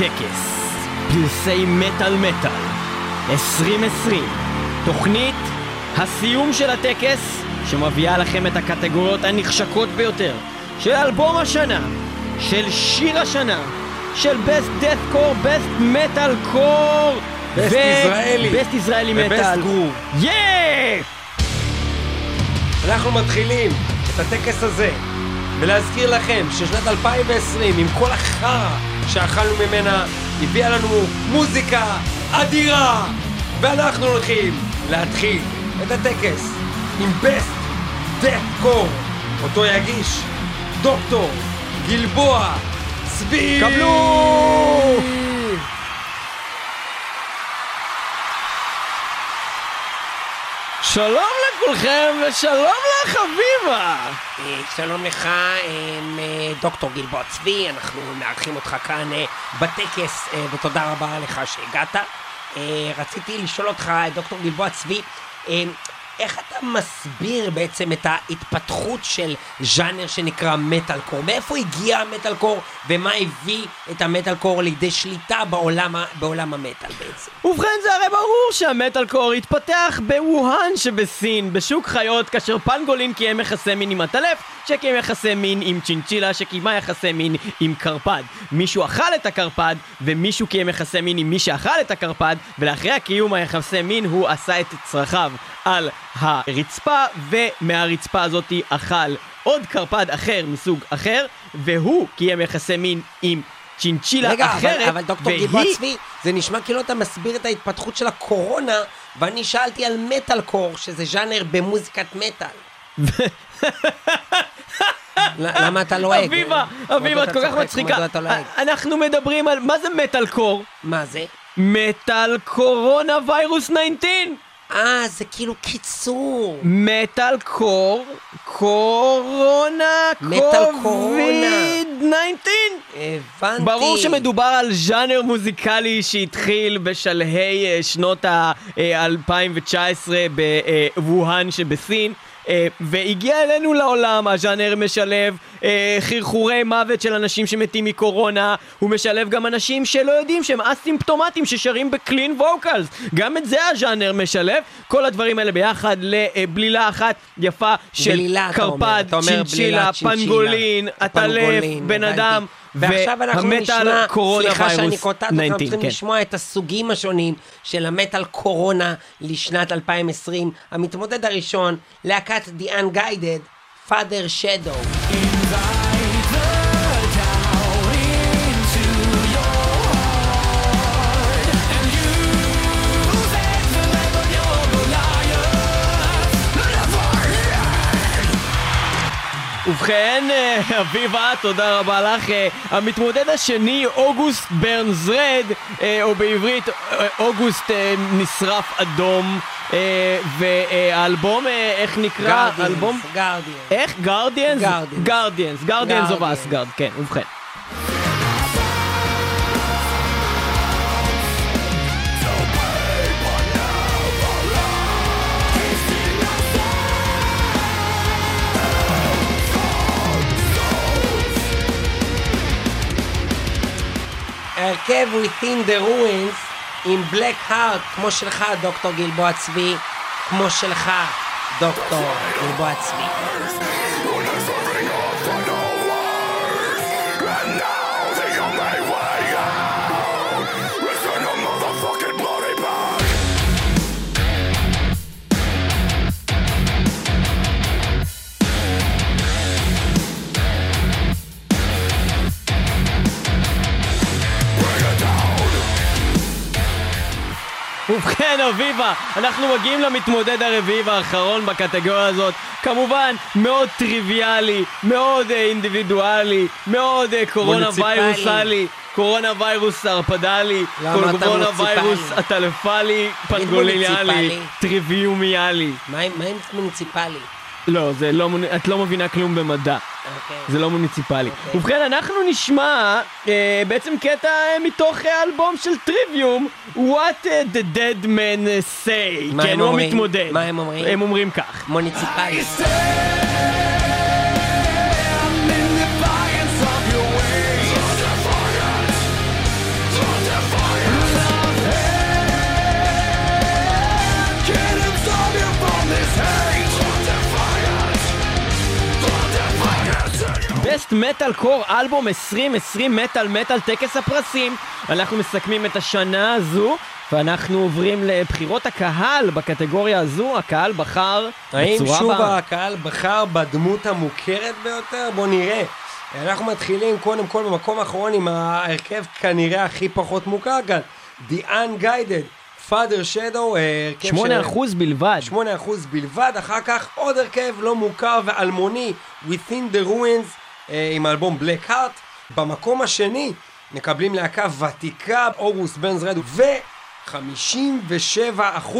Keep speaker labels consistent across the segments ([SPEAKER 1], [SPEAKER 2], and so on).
[SPEAKER 1] הטקס, פרסי מטאל מטאל 2020, תוכנית הסיום של הטקס שמביאה לכם את הקטגוריות הנחשקות ביותר של אלבום השנה, של שיר השנה, של Best Death Core, Best Metal Core
[SPEAKER 2] Best ישראלי.
[SPEAKER 1] Best ישראלי מטאל.
[SPEAKER 2] Groove.
[SPEAKER 1] יא!
[SPEAKER 2] אנחנו מתחילים את הטקס הזה ולהזכיר לכם ששנת 2020 עם כל החרא שאכלנו ממנה הביאה לנו מוזיקה אדירה. ואנחנו הולכים להתחיל את הטקס עם Best Death Core אותו יגיש דוקטור גלבוע צבי
[SPEAKER 1] קבלו! שלום לכולכם ושלום לך אביבה!
[SPEAKER 3] אה, שלום לך, אה, דוקטור גלבוע צבי, אנחנו מארחים אותך כאן אה, בטקס, ותודה רבה לך שהגעת. רציתי לשאול אותך, דוקטור גלבוע צבי, איך אתה מסביר בעצם את ההתפתחות של ז'אנר שנקרא מטאל קור? מאיפה הגיע המטאל קור, ומה הביא את המטאל קור לידי שליטה בעולם, בעולם המטאל בעצם?
[SPEAKER 1] ובכן זה הרי ברור שהמטאל קור התפתח בווהאן שבסין, בשוק חיות, כאשר פנגולין קיים יחסי מין עם הטלף, שקיים יחסי מין עם צ'ינצ'ילה, שקיימה יחסי מין עם קרפד. מישהו אכל את הקרפד, ומישהו קיים יחסי מין עם מי שאכל את הקרפד, ולאחרי הקיום היחסי מין הוא עשה את צרכיו על הרצפה, ומהרצפה הזאתי אכל עוד קרפד אחר מסוג אחר, והוא קיים יחסי מין עם צ'ינצ'ילה
[SPEAKER 3] רגע,
[SPEAKER 1] אחרת,
[SPEAKER 3] אבל, אבל דוקטור
[SPEAKER 1] והיא-
[SPEAKER 3] גלבוע צבי, זה נשמע כאילו אתה מסביר את ההתפתחות של הקורונה, ואני שאלתי על מטאל קור, שזה ז'אנר במוזיקת מטאל. למה אתה לועג?
[SPEAKER 1] אביבה, אביבה, את כל כך? מצחיקה. אנחנו מדברים על, מה זה מטאל קור?
[SPEAKER 3] מה זה?
[SPEAKER 1] מטאל קורונה ויירוס 19!
[SPEAKER 3] אה, זה כאילו קיצור.
[SPEAKER 1] מטאל קור, קורונה. קוביד 19!
[SPEAKER 3] הבנתי.
[SPEAKER 1] ברור שמדובר על ז'אנר מוזיקלי שהתחיל בשלהי אה, שנות ה-2019 בווהאן שבסין. אה, והגיע אלינו לעולם, הז'אנר משלב אה, חרחורי מוות של אנשים שמתים מקורונה, הוא משלב גם אנשים שלא יודעים שהם אסימפטומטיים ששרים בקלין ווקלס, גם את זה הז'אנר משלב, כל הדברים האלה ביחד לבלילה אחת יפה של
[SPEAKER 3] בלילה.
[SPEAKER 1] קרפד, צ'ינצ'ילה, פנגולין,
[SPEAKER 3] פנגולין,
[SPEAKER 1] בן. אדם,
[SPEAKER 3] ועכשיו אנחנו נשמע, סליחה שאני קוטעת אותך,
[SPEAKER 1] 19,
[SPEAKER 3] אנחנו צריכים
[SPEAKER 1] כן.
[SPEAKER 3] לשמוע את הסוגים השונים של המטאל קורונה לשנת 2020. המתמודד הראשון, להקת The Unguided, Father Shadow.
[SPEAKER 1] ובכן, אה, אביבה, תודה רבה לך. אה, המתמודד השני, August Burns Red, אה, או בעברית, אוגוסט נשרף אדום. והאלבום, איך נקרא?
[SPEAKER 3] Guardians.
[SPEAKER 1] איך? Guardians?
[SPEAKER 3] Guardians.
[SPEAKER 1] Guardians, Guardians of
[SPEAKER 3] Guardians.
[SPEAKER 1] Asgard, כן, ובכן.
[SPEAKER 3] ההרכב Within the Ruins עם Black Heart, כמו שלך, דוקטור גלבוע צבי, כמו שלך, דוקטור גלבוע צבי.
[SPEAKER 1] ובכן, אביבה, אנחנו מגיעים למתמודד הרביעי והאחרון בקטגוריה הזאת. כמובן, מאוד טריוויאלי, מאוד אה, אינדיבידואלי, מאוד אה, קורונה. ויירוסלי, קורונה ויירוס ערפדלי,
[SPEAKER 3] למה אתה
[SPEAKER 1] קורונה
[SPEAKER 3] מוניציפלי?
[SPEAKER 1] ויירוס עטלפלי, פנגוליאלי,
[SPEAKER 3] מוניציפלי?
[SPEAKER 1] טריוויומיאלי.
[SPEAKER 3] מה עם מה עם מוניציפלי?
[SPEAKER 1] לא, זה לא, את לא מבינה כלום במדע.
[SPEAKER 3] אוקיי.
[SPEAKER 1] זה לא מוניציפלי.
[SPEAKER 3] אוקיי.
[SPEAKER 1] ובכן, אנחנו נשמע אה, בעצם קטע אה, מתוך אה, האלבום של טריוויום, What אה, the Dead Men Say.
[SPEAKER 3] מה
[SPEAKER 1] כן,
[SPEAKER 3] הם
[SPEAKER 1] הוא
[SPEAKER 3] אומרים?
[SPEAKER 1] המתמודד.
[SPEAKER 3] מה הם אומרים?
[SPEAKER 1] הם אומרים כך.
[SPEAKER 3] מוניציפלי.
[SPEAKER 1] Best Metal Core אלבום 2020 מטאל מטאל טקס הפרסים. אנחנו מסכמים את השנה הזו, ואנחנו עוברים לבחירות הקהל בקטגוריה הזו. הקהל בחר
[SPEAKER 2] האם שוב
[SPEAKER 1] הבאה.
[SPEAKER 2] הקהל בחר בדמות המוכרת ביותר? בוא נראה. אנחנו מתחילים קודם כל במקום האחרון עם ההרכב כנראה הכי פחות מוכר כאן. The Unguided, Father Shadow, אה, הרכב
[SPEAKER 1] 8% בלבד.
[SPEAKER 2] 8% בלבד, אחר כך עוד הרכב לא מוכר ואלמוני, Within the Ruins, עם האלבום Black Heart. במקום השני מקבלים להקה ותיקה, אוגוסט ברנס רד, ו-57%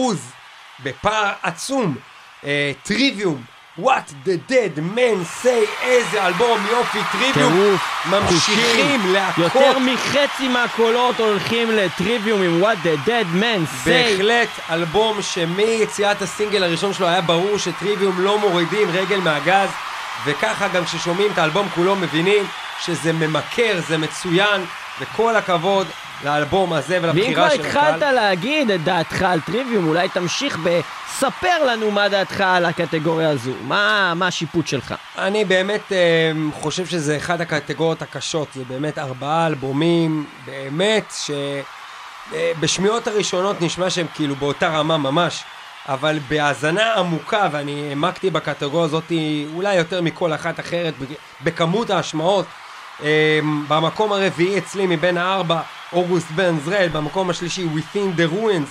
[SPEAKER 2] בפער עצום, אה, טריוויום. What the dead men say, איזה אלבום יופי, טריוויום, ממשיכים. להכות,
[SPEAKER 1] יותר מחצי מהקולות הולכים לטריוויום עם What the Dead Man Say.
[SPEAKER 2] בהחלט אלבום שמיציאת הסינגל הראשון שלו היה ברור שטריוויום לא מורידים רגל מהגז וככה גם כששומעים את האלבום כולו מבינים שזה ממכר, זה מצוין וכל הכבוד לאלבום הזה
[SPEAKER 1] ואם
[SPEAKER 2] ולבחירה
[SPEAKER 1] כבר
[SPEAKER 2] של
[SPEAKER 1] התחלת
[SPEAKER 2] הקהל.
[SPEAKER 1] להגיד את דעתך על טריוויום, אולי תמשיך בספר לנו מה דעתך על הקטגוריה הזו. מה, מה השיפוט שלך?
[SPEAKER 2] אני באמת אה, חושב שזה אחד הקטגוריות הקשות, זה באמת ארבעה אלבומים, באמת שבשמיעות הראשונות נשמע שהם כאילו באותה רמה ממש, אבל בהאזנה עמוקה, ואני העמקתי בקטגוריה הזאת אולי יותר מכל אחת אחרת בכ- בכמות ההשמעות, אה, במקום הרביעי אצלי מבין הארבע, אוגוסט ברנס רד, במקום השלישי Within the Ruins,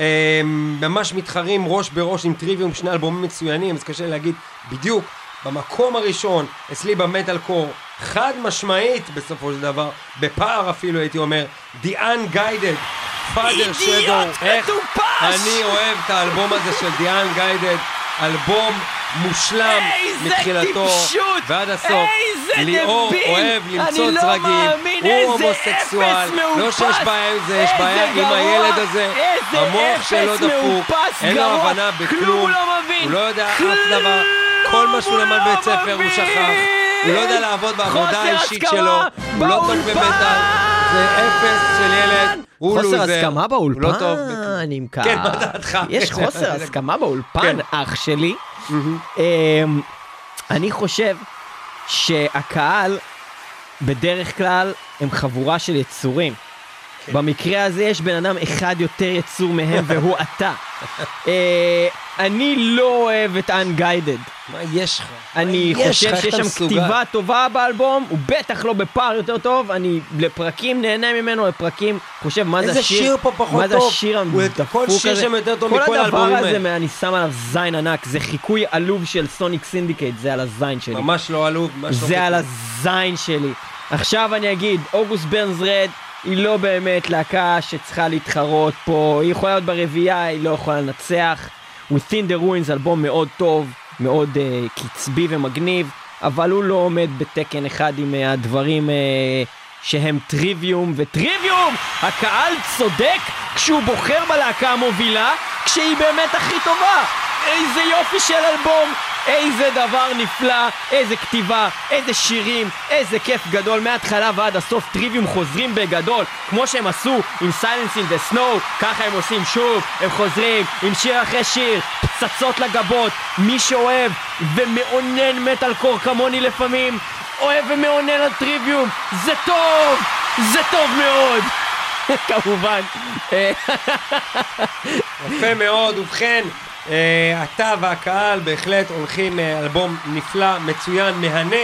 [SPEAKER 2] אה, ממש מתחרים ראש בראש עם טריוויום, שני אלבומים מצוינים, אז קשה להגיד בדיוק. במקום הראשון, אצלי במטאל קור, חד משמעית בסופו של דבר, בפער אפילו הייתי אומר, The Unguided, Father Shadow, איך
[SPEAKER 1] מטופש!
[SPEAKER 2] אני אוהב את האלבום הזה של The Unguided, אלבום מושלם מתחילתו
[SPEAKER 1] טיפשות!
[SPEAKER 2] ועד הסוף. ליאור
[SPEAKER 1] דביל!
[SPEAKER 2] אוהב למצוא
[SPEAKER 1] אני לא
[SPEAKER 2] צרגים, הוא הומוסקסואל, לא! שיש בעיה עם זה, יש בעיה עם! הילד הזה, המוח שלו דפוק, אין לו! הבנה
[SPEAKER 1] כלום
[SPEAKER 2] בכלום,
[SPEAKER 1] לא!
[SPEAKER 2] הוא לא יודע אף דבר, כל מה שהוא למד
[SPEAKER 1] הוא
[SPEAKER 2] בבית
[SPEAKER 1] לא
[SPEAKER 2] ספר הוא! שכח, הוא לא יודע לעבוד בעבודה האישית שלו, הוא לא טוב! במטאל, זה אפס של ילד, הוא
[SPEAKER 1] חוסר
[SPEAKER 2] לוזר,
[SPEAKER 1] הסכמה
[SPEAKER 2] הוא
[SPEAKER 1] באולפן,
[SPEAKER 2] לא טוב. כן, מה דעתך?
[SPEAKER 1] יש חוסר הסכמה באולפן,
[SPEAKER 2] כן.
[SPEAKER 1] אח שלי. אמ, אני חושב שהקהל, בדרך כלל, הם חבורה של יצורים.
[SPEAKER 2] כן.
[SPEAKER 1] במקרה הזה יש בן אדם אחד יותר יצור מהם, והוא אתה. אה, אני לא אוהב את Unguided.
[SPEAKER 2] מה יש לך?
[SPEAKER 1] אני
[SPEAKER 2] מה יש
[SPEAKER 1] חושב
[SPEAKER 2] לך? איך
[SPEAKER 1] שיש
[SPEAKER 2] אתה
[SPEAKER 1] שם
[SPEAKER 2] מסוגל?
[SPEAKER 1] כתיבה טובה באלבום, הוא בטח לא בפער יותר טוב, אני לפרקים נהנה ממנו, לפרקים חושב מה זה
[SPEAKER 2] איזה
[SPEAKER 1] השיר,
[SPEAKER 2] שיר פה פחות
[SPEAKER 1] מה זה
[SPEAKER 2] טוב?
[SPEAKER 1] השיר
[SPEAKER 2] הוא- כל
[SPEAKER 1] הזה,
[SPEAKER 2] שיר שם יותר טוב מכל
[SPEAKER 1] כל הדבר הזה. אני שם עליו זין ענק, זה חיקוי עלוב של סוניק סינדיקייט, זה על הזין שלי,
[SPEAKER 2] ממש לא עלוב, ממש לא
[SPEAKER 1] זה על. הזין שלי. עכשיו אני אגיד, אוגוסט ברנס רד היא לא באמת להקה שצריכה להתחרות פה, היא יכולה להיות ברביעייה, היא לא יכולה לנצח. Within the Ruins אלבום מאוד טוב, מאוד uh, קצבי ומגניב, אבל הוא לא עומד בתקן אחד עם uh, הדברים uh, שהם טריוויום וטריוויום! הקהל צודק כשהוא בוחר בלהקה המובילה, כשהיא באמת הכי טובה! איזה יופי של אלבום! איזה דבר נפלא, איזה כתיבה, איזה שירים, איזה כיף גדול מההתחלה ועד הסוף טריוויום חוזרים בגדול כמו שהם עשו עם Silence in the Snow ככה הם עושים שוב, הם חוזרים עם שיר אחרי שיר, פצצות לגבות מי שאוהב ומאונן מטאל קור כמוני לפעמים אוהב ומאונן על טריוויום זה טוב! זה טוב מאוד! כמובן
[SPEAKER 2] יפה מאוד, ובכן, אתה והקהל בהחלט הולכים אה, אלבום נפלא, מצוין, מהנה,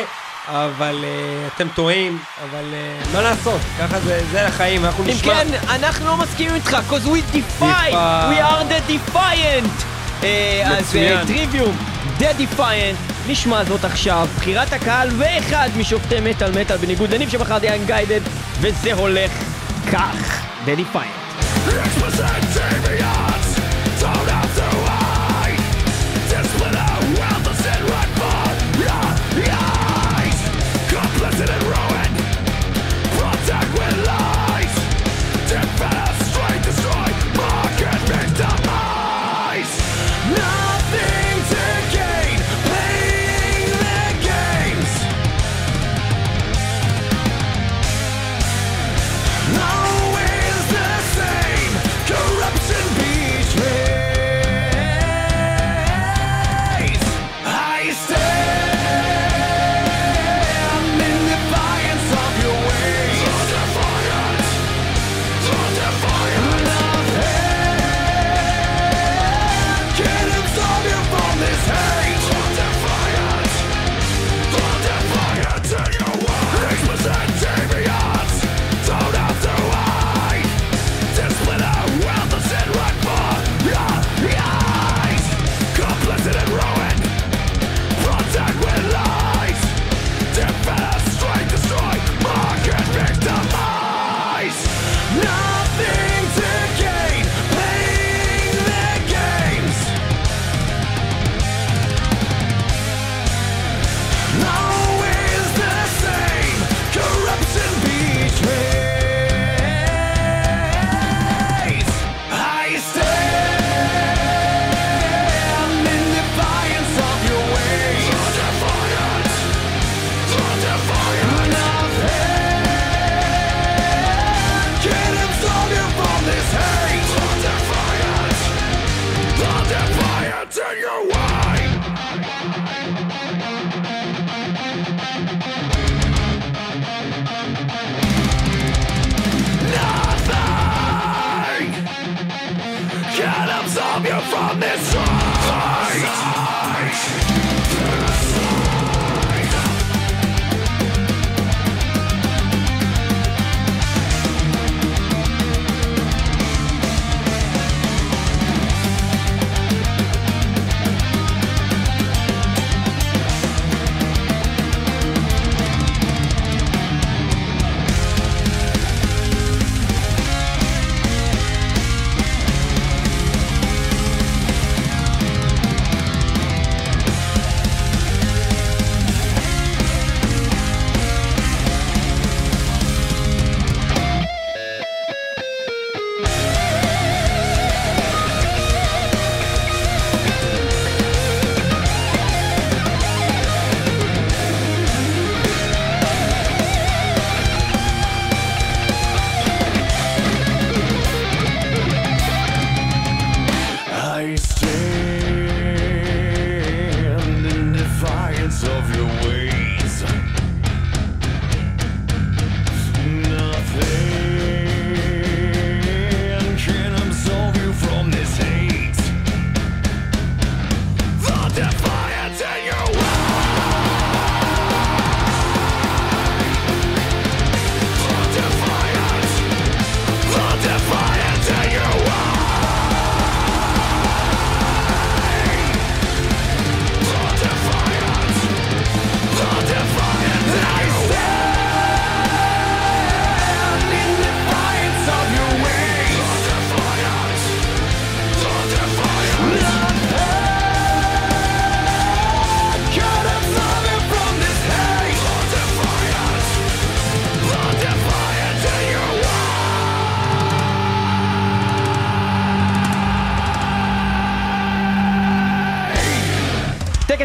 [SPEAKER 2] אבל אה, אתם טועים, אבל אה, מה לעשות, ככה זה, זה החיים, אנחנו
[SPEAKER 1] אם
[SPEAKER 2] נשמע.
[SPEAKER 1] כן, אנחנו לא מסכימים איתך, cause we defy, we are the defiant. אה, אז. טריוויום, the defiant, נשמע זאת עכשיו, בחירת הקהל ואחד משופטי מטאל מטאל בניגוד לניב שבחרתי unguided, וזה הולך כך, the defiant.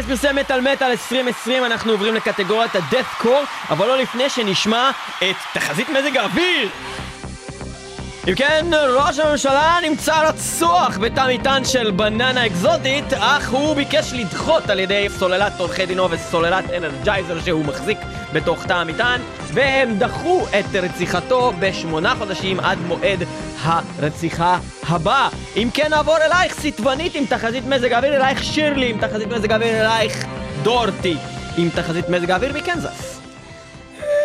[SPEAKER 1] פרסי מטאל מטאל 2020 אנחנו עוברים לקטגוריית הדף קור אבל לא לפני שנשמע את תחזית מזג האוויר אם כן, ראש הממשלה נמצא רצוח בתא מטען של בננה אקזוטית, אך הוא ביקש לדחות על ידי סוללת עורכי דינו וסוללת אנרג'ייזר שהוא מחזיק בתוך תא המטען, והם דחו את רציחתו בשמונה חודשים עד מועד הרציחה הבאה. אם כן, נעבור אלייך סיטבנית עם תחזית מזג האוויר, אלייך שירלי עם תחזית מזג האוויר, אלייך דורטי עם תחזית מזג האוויר מקנזס.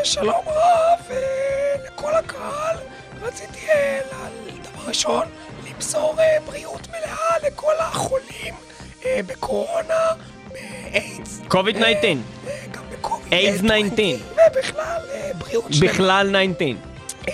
[SPEAKER 2] שלום רב אה, לכל הקהל. רציתי אה, דבר ראשון למסור אה, בריאות מלאה לכל החולים אה, בקורונה, באיידס.
[SPEAKER 1] קוביד 19.
[SPEAKER 2] אה, אה, גם בקוביד.
[SPEAKER 1] איידס 19.
[SPEAKER 2] ובכלל בריאות שלמה.
[SPEAKER 1] בכלל 19.
[SPEAKER 2] אה,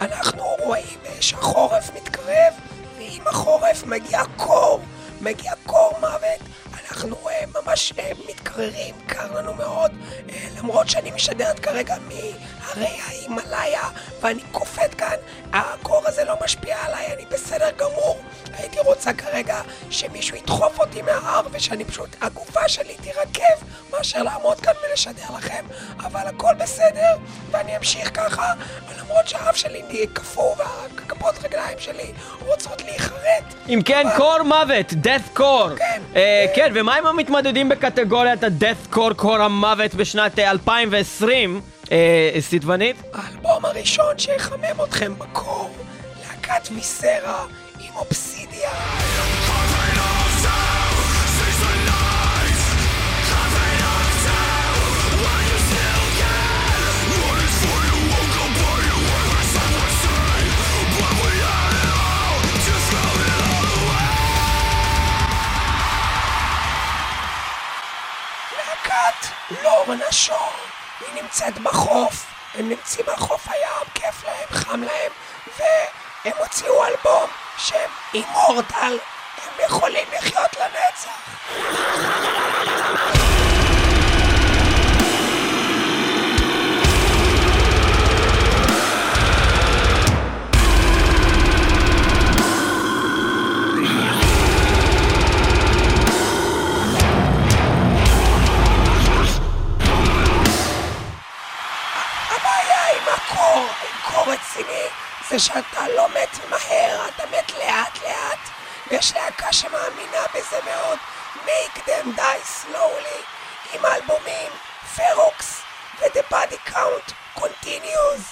[SPEAKER 2] אנחנו רואים שהחורף מתקרב, ועם החורף מגיע קור, מגיע קור מוות. אנחנו אה, ממש אה, מתקררים, קר לנו מאוד, אה, למרות שאני משדרת כרגע מהרי ההימאליה, ואני קופאת כאן, הקור הזה לא משפיע עליי, אני בסדר גמור. הייתי רוצה כרגע שמישהו ידחוף אותי מההר ושאני פשוט, הגופה שלי תירקב מאשר לעמוד כאן ולשדר לכם, אבל הכל בסדר ואני אמשיך ככה, למרות שהאף שלי נהיה קפוא והכפות רגליים שלי רוצות להיחרט.
[SPEAKER 1] אם כן,
[SPEAKER 2] אבל-
[SPEAKER 1] קור מוות, death core.
[SPEAKER 2] כן.
[SPEAKER 1] אה, כן, ומה עם המתמודדים בקטגוריית ה-death core, קור המוות בשנת אה, 2020? אה, סיטבנית?
[SPEAKER 2] האלבום הראשון שיחמם אתכם בקור, להקת ויסרה עם אובסידיה. להקת לורנה שור, היא נמצאת בחוף, הם נמצאים על חוף הים, כיף להם, חם להם, והם הוציאו אלבום שהם אימורטל, הם יכולים לחיות לנצח. עם קור רציני, זה שאתה לא מת מהר, אתה מת לאט לאט, ויש להקה שמאמינה בזה מאוד, make them die slowly, עם האלבומים Ferox ו-The Body Count continues.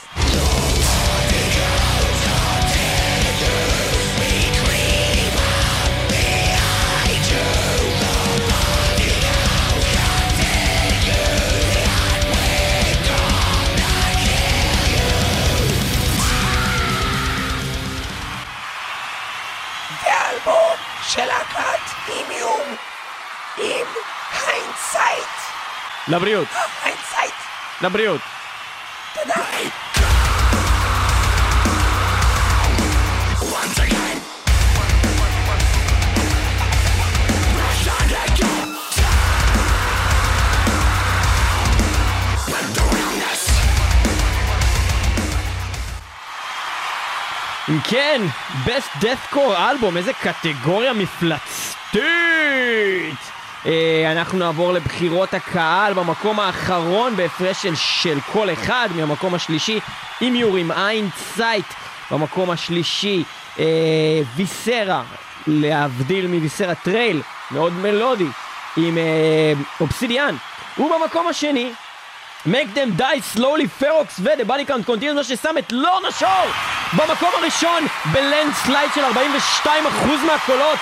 [SPEAKER 1] לבריאות. לבריאות.
[SPEAKER 3] תודה.
[SPEAKER 1] אם כן, Best Deathcore אלבום, איזה קטגוריה מפלצתית! אה, אנחנו נעבור לבחירות הקהל במקום האחרון בהפרש של, של כל אחד מהמקום השלישי, עם יור עם עין צייט במקום השלישי, אה, ויסרה, להבדיל מוויסרה טרייל, מאוד מלודי, עם אה, אובסידיאן, ובמקום השני, make them die slowly פרוקס body count continues, מה ששם את לורנה שור במקום הראשון בלנד סלייד של 42% מהקולות.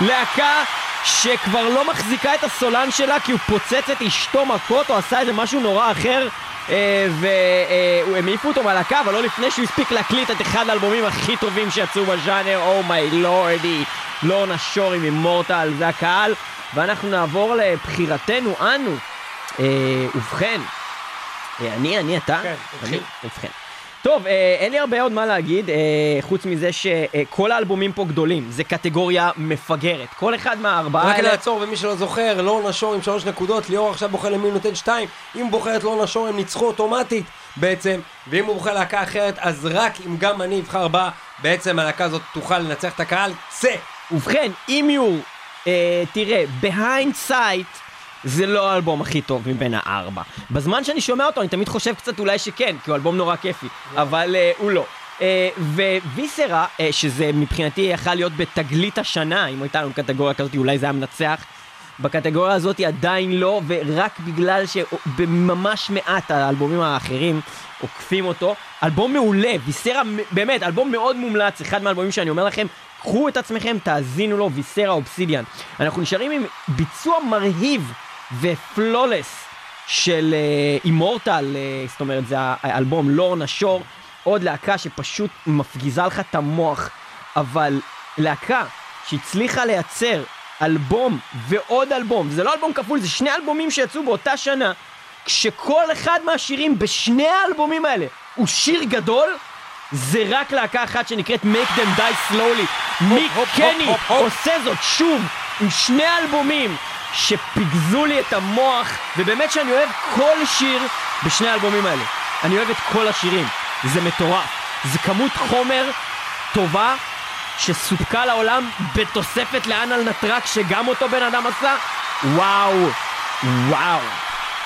[SPEAKER 1] להקה שכבר לא מחזיקה את הסולן שלה כי הוא פוצץ את אשתו מכות או עשה איזה משהו נורא אחר אה, והם העיפו אותו מהלהקה אבל לא לפני שהוא הספיק להקליט את אחד האלבומים הכי טובים שיצאו בז'אנר, אומיי לורדי, לורנה שור עם אימורטל, זה הקהל ואנחנו נעבור לבחירתנו אנו. אה, ובכן, אה, אני, אני, אתה?
[SPEAKER 2] כן.
[SPEAKER 1] ובכן. טוב, אה, אין לי הרבה עוד מה להגיד, אה, חוץ מזה שכל האלבומים פה גדולים, זה קטגוריה מפגרת. כל אחד מהארבעה
[SPEAKER 2] רק
[SPEAKER 1] האלה...
[SPEAKER 2] לעצור, ומי שלא זוכר, לורנה שור עם שלוש נקודות, ליאור עכשיו בוחר למי הוא נותן שתיים. אם הוא בוחר את לורנה שור הם ניצחו אוטומטית בעצם, ואם הוא בוחר להקה אחרת, אז רק אם גם אני אבחר בה, בעצם הלהקה הזאת תוכל לנצח את הקהל. צא!
[SPEAKER 1] ובכן, אם יהיו, אה, תראה, behind sight זה לא האלבום הכי טוב מבין הארבע. בזמן שאני שומע אותו אני תמיד חושב קצת אולי שכן, כי הוא אלבום נורא כיפי, אבל אה, הוא לא. אה, וויסרה, אה, שזה מבחינתי יכל להיות בתגלית השנה, אם הייתה לנו קטגוריה כזאת, אולי זה היה מנצח. בקטגוריה הזאת עדיין לא, ורק בגלל שבממש מעט האלבומים האחרים עוקפים אותו. אלבום מעולה, ויסרה באמת, אלבום מאוד מומלץ, אחד מהאלבומים שאני אומר לכם, קחו את עצמכם, תאזינו לו, ויסרה אובסידיאן. אנחנו נשארים עם ביצוע מרהיב ופלולס של אימורטל, זאת אומרת זה האלבום לורנה שור, עוד להקה שפשוט מפגיזה לך את המוח, אבל להקה שהצליחה לייצר אלבום ועוד אלבום, זה לא אלבום כפול, זה שני אלבומים שיצאו באותה שנה, כשכל אחד מהשירים בשני האלבומים האלה הוא שיר גדול, זה רק להקה אחת שנקראת Make Them Die Slowly. מיק קני. עושה זאת שוב עם שני אלבומים שפיגזו לי את המוח, ובאמת שאני אוהב כל שיר בשני האלבומים האלה. אני אוהב את כל השירים, זה מטורף. זה כמות חומר טובה שסופקה לעולם בתוספת לאנל נטרק שגם אותו בן אדם עשה. וואו, וואו.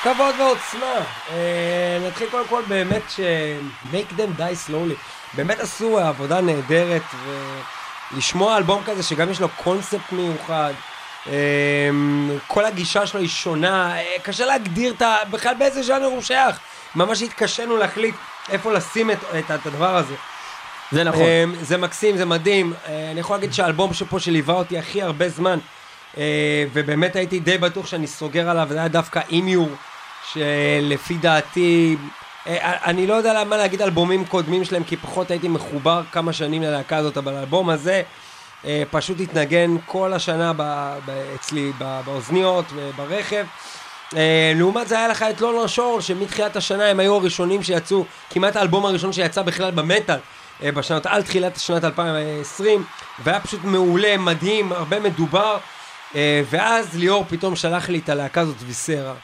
[SPEAKER 2] כבוד ועוצמה. אה, נתחיל קודם כל באמת ש... make them die slowly. באמת עשו עבודה נהדרת, ולשמוע אלבום כזה שגם יש לו קונספט מיוחד. אה, כל הגישה שלו היא שונה, אה, קשה להגדיר את ה... בכלל באיזה ז'אנר הוא שייך. ממש התקשינו להחליט איפה לשים את, את, את הדבר הזה.
[SPEAKER 1] זה נכון.
[SPEAKER 2] אמ, זה מקסים, זה מדהים. אה, אני יכול להגיד שהאלבום שפה שליווה אותי הכי הרבה זמן, אה, ובאמת הייתי די בטוח שאני סוגר עליו, זה היה דווקא אימיור, שלפי דעתי, אני לא יודע מה להגיד אלבומים קודמים שלהם, כי פחות הייתי מחובר כמה שנים ללהקה הזאת, אבל האלבום הזה פשוט התנגן כל השנה ב, ב, אצלי ב, באוזניות וברכב. אה, לעומת זה היה לך את לונר שור, שמתחילת השנה הם היו הראשונים שיצאו, כמעט האלבום הראשון שיצא בכלל במטאל. אה, בשנות, על תחילת שנת 2020, והיה פשוט מעולה, מדהים, הרבה מדובר, אה, ואז ליאור פתאום שלח לי את הלהקה הזאת ויסרה,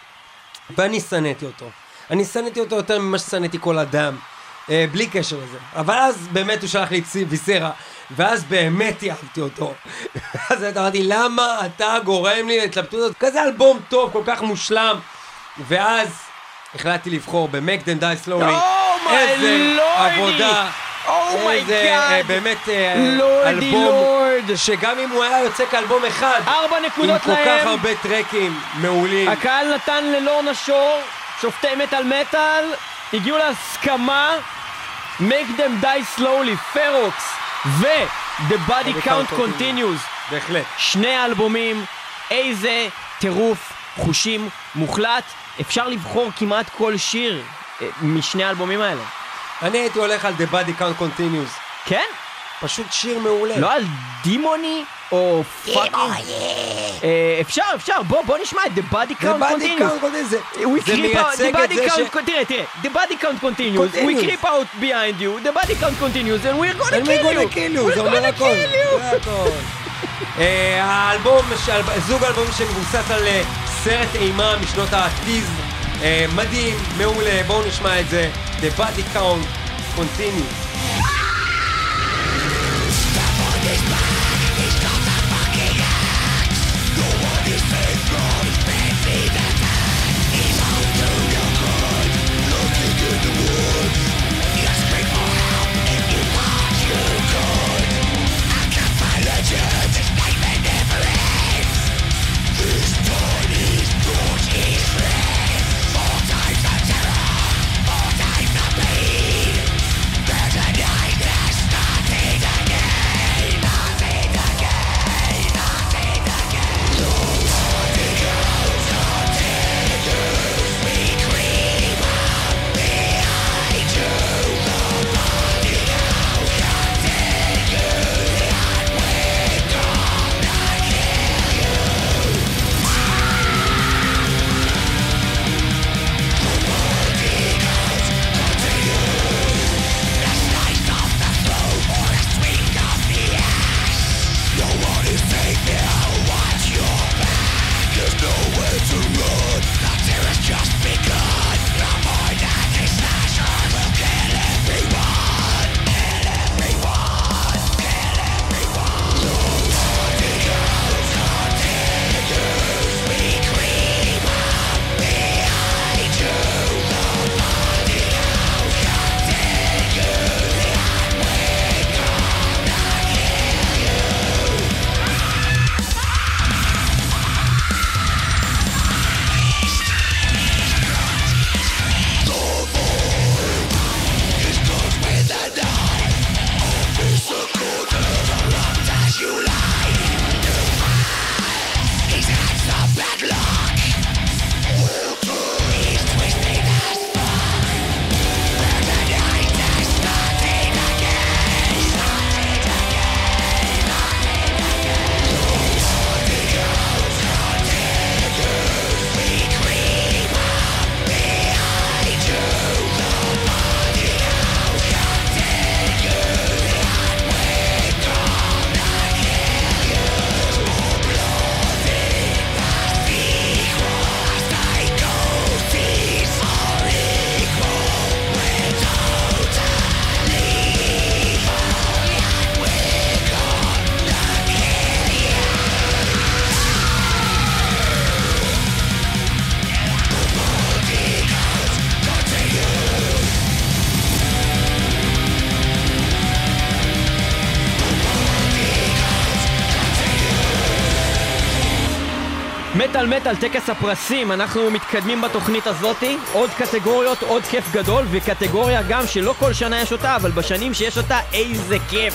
[SPEAKER 2] ואני שנאתי אותו. אני שנאתי אותו יותר ממה ששנאתי כל אדם, אה, בלי קשר לזה. אבל אז באמת הוא שלח לי את ויסרה, ואז באמת אהבתי אותו. אז אמרתי, למה אתה גורם לי להתלבטות הזאת? כזה אלבום טוב, כל כך מושלם. ואז החלטתי לבחור ב-Make them die slowly.
[SPEAKER 1] Oh my
[SPEAKER 2] איזה! עבודה.
[SPEAKER 1] Oh
[SPEAKER 2] איזה, אה! באמת אה, אלבום. שגם אם הוא היה יוצא כאלבום אחד,
[SPEAKER 1] ארבע
[SPEAKER 2] עם
[SPEAKER 1] נקודות
[SPEAKER 2] כל כך
[SPEAKER 1] להם.
[SPEAKER 2] הרבה טרקים מעולים.
[SPEAKER 1] הקהל נתן ל Lorna Shore, שופטי מטאל מטאל, הגיעו להסכמה, make them die slowly, Ferox, ו-The body count continues.
[SPEAKER 2] בהחלט.
[SPEAKER 1] שני האלבומים, איזה טירוף חושים מוחלט. אפשר לבחור כמעט כל שיר אה, משני האלבומים האלה.
[SPEAKER 2] אני הייתי הולך על The Body Count Continues.
[SPEAKER 1] כן?
[SPEAKER 2] פשוט שיר מעולה.
[SPEAKER 1] לא על דימוני או פאקינג... אה, אפשר, אפשר, בוא, בוא נשמע את The Body Count Continues.
[SPEAKER 2] זה
[SPEAKER 1] We
[SPEAKER 2] זה
[SPEAKER 1] creep out, the
[SPEAKER 2] מייצג את זה ש...
[SPEAKER 1] תראה, תראה, the body count continues, we
[SPEAKER 2] Continues.
[SPEAKER 1] creep out behind you, the body count continues, and we're gonna kill
[SPEAKER 2] we're
[SPEAKER 1] you,
[SPEAKER 2] gonna kill you,
[SPEAKER 1] we're
[SPEAKER 2] זה אומר
[SPEAKER 1] gonna
[SPEAKER 2] הכל.
[SPEAKER 1] kill you.
[SPEAKER 2] זה הכל. אה, האלבום, זוג אלבום שמבוסס על אה, סרט אימה משנות העתיז, אה, מדהים, מעולה, בואו נשמע את זה, The Body Count is mine.
[SPEAKER 1] מטאל מטאל, טקס הפרסים, אנחנו מתקדמים בתוכנית הזאתי, עוד קטגוריות, עוד כיף גדול, וקטגוריה גם שלא כל שנה יש אותה, אבל בשנים שיש אותה, איזה כיף!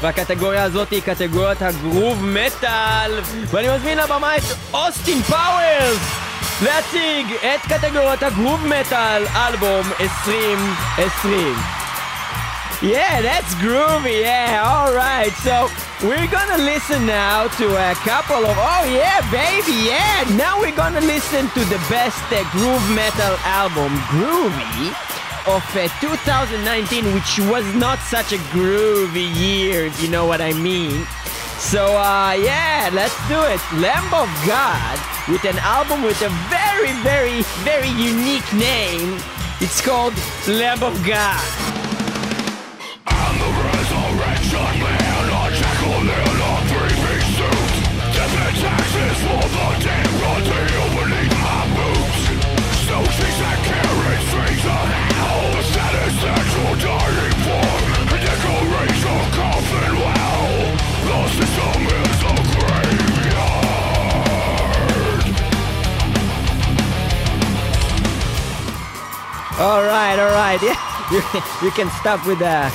[SPEAKER 1] והקטגוריה הזאת היא קטגוריית ה groove metal, ואני מזמין לבמה את אוסטין פאוורס להציג את קטגוריית ה groove metal, אלבום 2020. Yeah, that's groovy. Yeah, all right. So we're gonna listen now to a couple of. Oh yeah, baby. Yeah. Now we're gonna listen to the best uh, groove metal album, Groovy, of uh, 2019, which was not such a groovy year. If you know what I mean. So uh, yeah, let's do it. Lamb of God with an album with a very, very, very unique name. It's called Lamb of God. All right, all right. Yeah, you, you can stop with the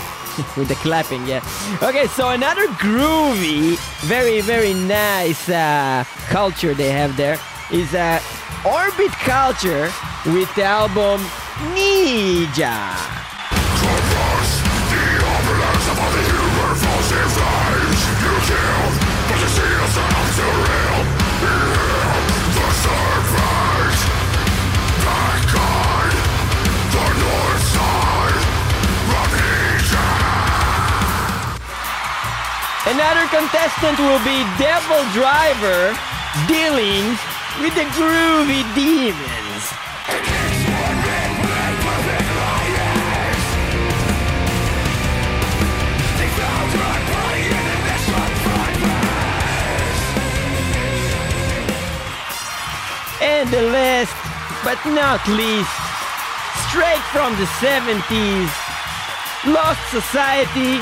[SPEAKER 1] with the clapping. Yeah. Okay, so another groovy, very very nice uh, culture they have there is uh, Orbit Culture with the album Ninja. Another contestant will be Devil Driver dealing with the groovy demons. And the last but not least, straight from the 70s, Lost Society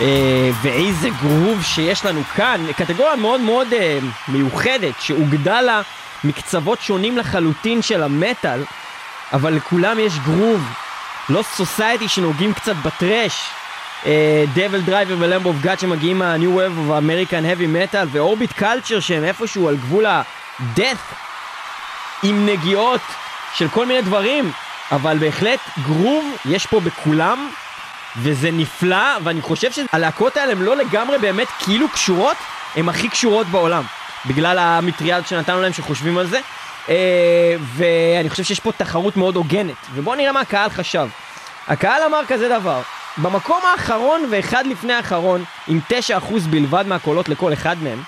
[SPEAKER 1] אה, ואיזה גרוב שיש לנו כאן, קטגוריה מאוד מאוד אה, מיוחדת, שאוגדה לה מקצוות שונים לחלוטין של המטאל, אבל לכולם יש גרוב. Lost Society שנוגעים קצת בטרש. DevilDriver ו Lamb of God שמגיעים מה-New Wave of American Heavy Metal ו Orbit Culture שהם איפשהו על גבול ה-death עם נגיעות של כל מיני דברים אבל בהחלט גרוב יש פה בכולם וזה נפלא ואני חושב שהלהקות האלה הן לא לגמרי באמת כאילו קשורות הן הכי קשורות בעולם בגלל ה material שנתנו להם שחושבים על זה. אה, ואני חושב שיש פה תחרות מאוד הוגנת. ובואו נראה מה הקהל חשב. הקהל אמר כזה דבר במקום האחרון ואחד לפני האחרון עם 9% בלבד מהקולות לכל אחד מהם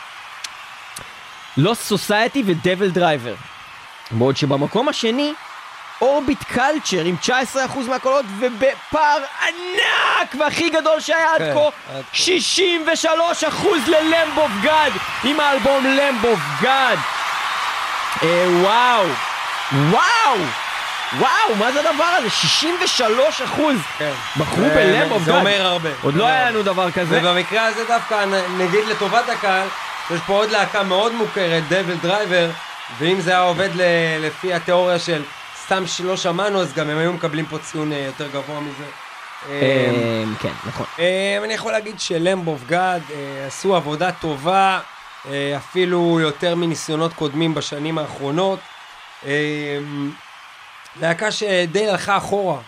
[SPEAKER 1] Lost Society ו DevilDriver בעוד שבמקום השני Orbit Culture עם 19% מהקולות ובפער ענק והכי גדול שהיה עד
[SPEAKER 2] כן,
[SPEAKER 1] כה
[SPEAKER 2] עד
[SPEAKER 1] 63% ל Lamb of God עם האלבום Lamb of God. אה, וואו. וואו. וואו מה זה הדבר הזה? 63%
[SPEAKER 2] כן.
[SPEAKER 1] בחרו
[SPEAKER 2] זה-
[SPEAKER 1] ב Lamb of
[SPEAKER 2] זה
[SPEAKER 1] God.
[SPEAKER 2] אומר הרבה.
[SPEAKER 1] עוד לא היה לנו דבר כזה.
[SPEAKER 2] ובמקרה הזה דווקא נגיד לטובת הקהל, יש פה עוד להקה מאוד מוכרת, DevilDriver, ואם זה היה עובד לפי התיאוריה של סתם שלא שמענו, אז גם הם היו מקבלים פה ציון אה, יותר גבוה מזה. אה,
[SPEAKER 1] אה, כן נכון
[SPEAKER 2] אה, אני יכול להגיד שלמבוב גאד אה, עשו עבודה טובה, אה, אפילו יותר מניסיונות קודמים בשנים האחרונות. להקה שדי הלכה אחורה,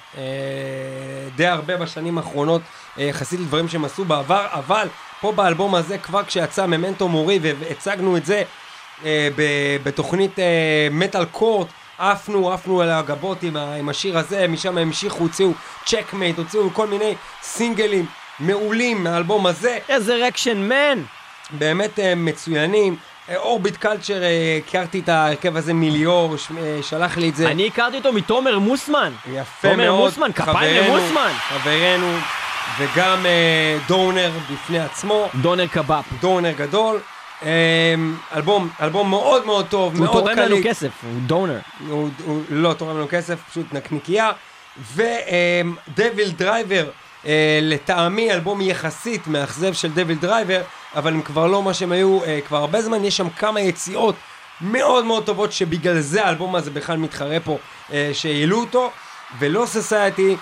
[SPEAKER 2] די הרבה בשנים האחרונות, יחסית לדברים שהם עשו בעבר, אבל פה באלבום הזה, כבר כשיצא ממנטו מורי, והצגנו את זה בתוכנית מטאל קורט, עפנו, עפנו על הגבות עם, ה- עם השיר הזה, משם הם המשיכו, הוציאו Checkmate, הוציאו כל מיני סינגלים מעולים מהאלבום הזה.
[SPEAKER 1] Resurrection Man
[SPEAKER 2] באמת אה, מצוינים. אה, Orbit Culture, אה, הכרתי את ההרכב הזה מליאור, אה, שלח לי את זה.
[SPEAKER 1] אני הכרתי אותו מתומר מוסמן
[SPEAKER 2] יפה
[SPEAKER 1] תומר
[SPEAKER 2] מאוד.
[SPEAKER 1] מוסמן, כפיים למוסמן.
[SPEAKER 2] חברנו, וגם אה, דורנר בפני עצמו,
[SPEAKER 1] דונר קבאפ
[SPEAKER 2] דורנר גדול. אה, אלבום, אלבום מאוד מאוד טוב,
[SPEAKER 1] הוא
[SPEAKER 2] מאוד
[SPEAKER 1] תורם לנו
[SPEAKER 2] קליט.
[SPEAKER 1] כסף, הוא דונר.
[SPEAKER 2] הוא, הוא לא תורם לנו כסף, פשוט נקניקייה. ו DevilDriver, אה, לטעמי אלבום יחסית מאכזב של DevilDriver, אבל הם כבר לא מה שהם היו אה, כבר הרבה זמן, יש שם כמה יציאות מאוד מאוד טובות שבגלל זה האלבום הזה בכלל מתחרה פה, אה, שהעלו אותו, ו Lost Society,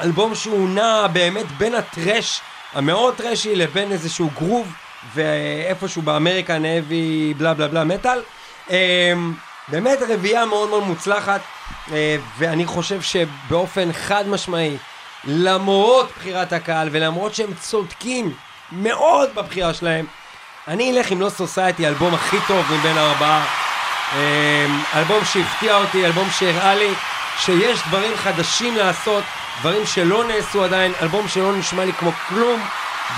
[SPEAKER 2] אלבום שהוא נע באמת בין הטרש המאוד טרשי לבין איזשהו גרוב ואיפשהו באמריקן אבי בלה בלה בלה מטאל. אמ, באמת רביעייה מאוד מאוד מוצלחת אה, ואני חושב שבאופן חד משמעי למרות בחירת הקהל ולמרות שהם צודקים מאוד בבחירה שלהם אני אלך עם לא סוסייטי, אלבום הכי טוב מבין הארבעה אמ, אלבום שהפתיע אותי, אלבום שהראה לי שיש דברים חדשים לעשות, דברים שלא נעשו עדיין, אלבום שלא נשמע לי כמו כלום,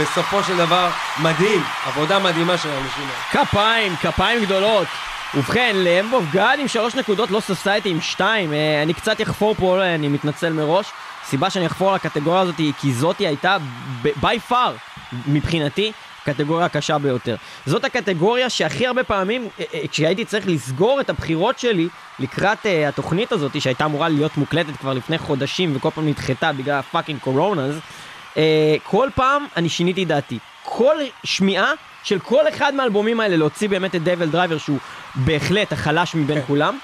[SPEAKER 2] בסופו של דבר מדהים, עבודה מדהימה של האנשים האלה.
[SPEAKER 1] כפיים, כפיים גדולות. ובכן, לאמבוב גאד עם שלוש נקודות, לא סוסייטי עם שתיים. אה, אני קצת אחפור פה, אה, אני מתנצל מראש. סיבה שאני אחפור על הקטגוריה הזאת היא כי זאתי הייתה בי פאר, מבחינתי, קטגוריה הקשה ביותר. זאת הקטגוריה שהכי הרבה פעמים, אה, כשהייתי צריך לסגור את הבחירות שלי לקראת התוכנית הזאת, שהייתה אמורה להיות מוקלטת כבר לפני חודשים וכל פעם נדחתה בגלל ה fucking קורונאז, אה, כל פעם אני שיניתי דעתי. כל שמיעה של כל אחד מהאלבומים האלה להוציא באמת את DevilDriver שהוא בהחלט החלש מבין כולם.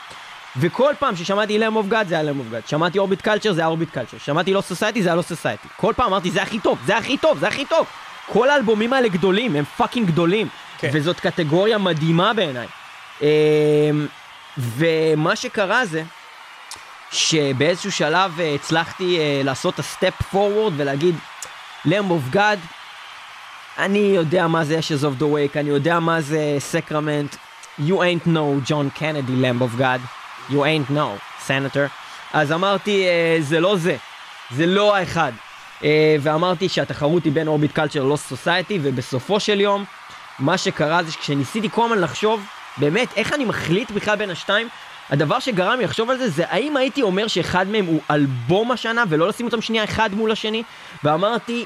[SPEAKER 1] וכל פעם ששמעתי Lamb of God זה היה Lamb of God, שמעתי Orbit Culture זה היה Orbit Culture, שמעתי Lost Society זה היה Lost Society. כל פעם אמרתי זה הכי טוב, זה הכי טוב, זה הכי טוב. כל האלבומים האלה גדולים, הם fucking גדולים.
[SPEAKER 2] כן.
[SPEAKER 1] וזאת קטגוריה מדהימה בעיניי. אמ, ומה שקרה זה שבאיזשהו שלב אה, הצלחתי אה, לעשות את ה step forward ולהגיד, Lamb of God, אני יודע מה זה Ashes of the Wake, אני יודע מה זה Sacrament. You ain't no John Kennedy, Lamb of God. You ain't no, Senator. אז אמרתי, אה, זה לא זה. זה לא האחד. אה, ואמרתי שהתחרות היא בין אורביט קלצ'ר ללוס סוסייטי, ובסופו של יום, מה שקרה זה שכשניסיתי כל הזמן לחשוב, באמת, איך אני מחליט בכלל בין השתיים, הדבר שגרם לי לחשוב על זה, זה האם הייתי אומר שאחד מהם הוא אלבום השנה, ולא לשים אותם שנייה אחד מול השני, ואמרתי,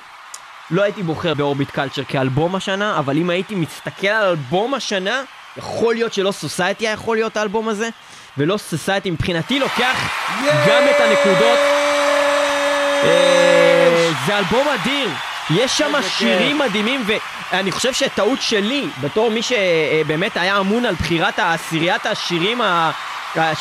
[SPEAKER 1] לא הייתי בוחר באורביט קלצ'ר כאלבום השנה, אבל אם הייתי מסתכל על אלבום השנה, יכול להיות שלא סוסייטי היה יכול להיות האלבום הזה, ולא סוסייטי מבחינתי לוקח גם את הנקודות. אה, זה אלבום אדיר. יש שם שירים מדהימים, ואני חושב שטעות שלי, בתור מי שבאמת היה אמון על בחירת עשיריית השירים ה...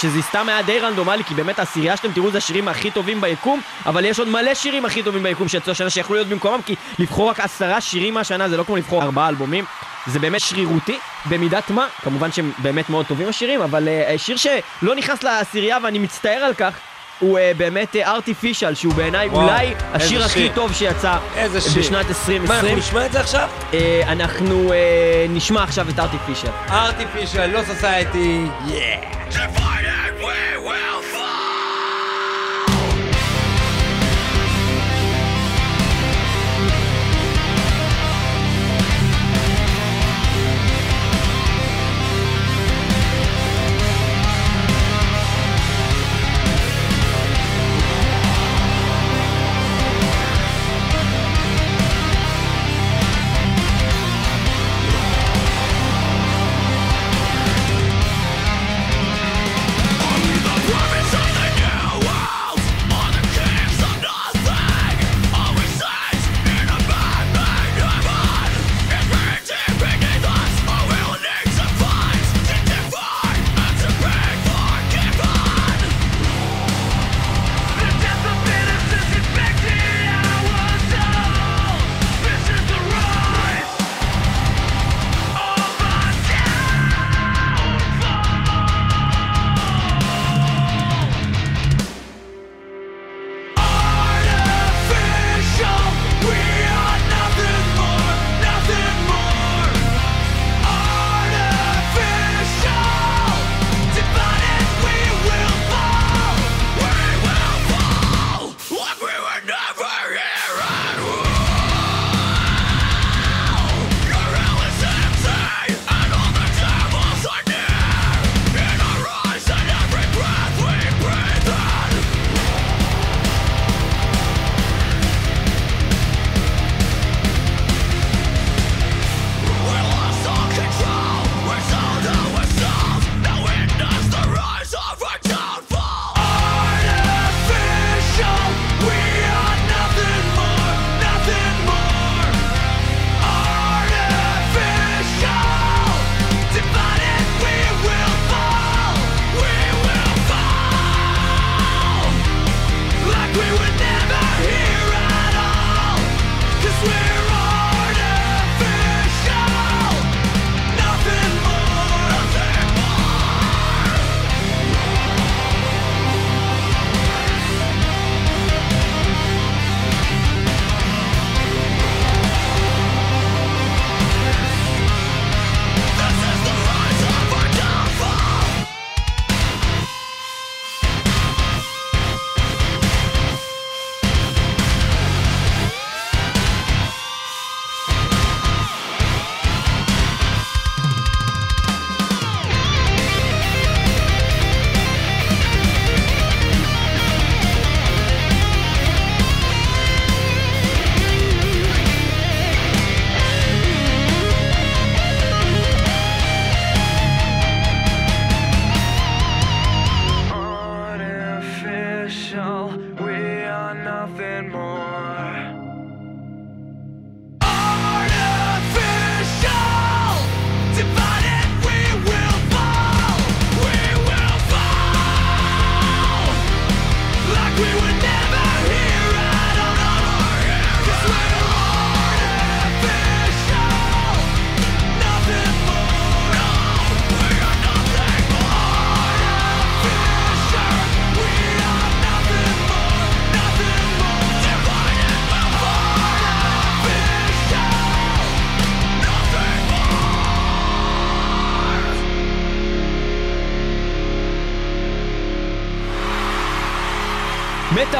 [SPEAKER 1] שזה סתם היה די רנדומלי, כי באמת העשירייה שאתם תראו זה השירים הכי טובים ביקום, אבל יש עוד מלא שירים הכי טובים ביקום שיצאו השנה שיכולו להיות במקומם, כי לבחור רק עשרה שירים מהשנה זה לא כמו לבחור ארבעה אלבומים, זה באמת שרירותי, במידת מה, כמובן שהם באמת מאוד טובים השירים, אבל uh, שיר שלא נכנס לעשירייה ואני מצטער על כך, הוא uh, באמת ארטיפישל, שהוא בעיניי אולי השיר הכי
[SPEAKER 2] שיר.
[SPEAKER 1] טוב שיצא
[SPEAKER 2] איזה שיר.
[SPEAKER 1] בשנת
[SPEAKER 2] מה,
[SPEAKER 1] 2020.
[SPEAKER 2] אנחנו נשמע את זה עכשיו?
[SPEAKER 1] אה, אנחנו uh, נשמע עכשיו את ארטיפישל.
[SPEAKER 2] ארטיפישל, לא סוסייטי, יאה.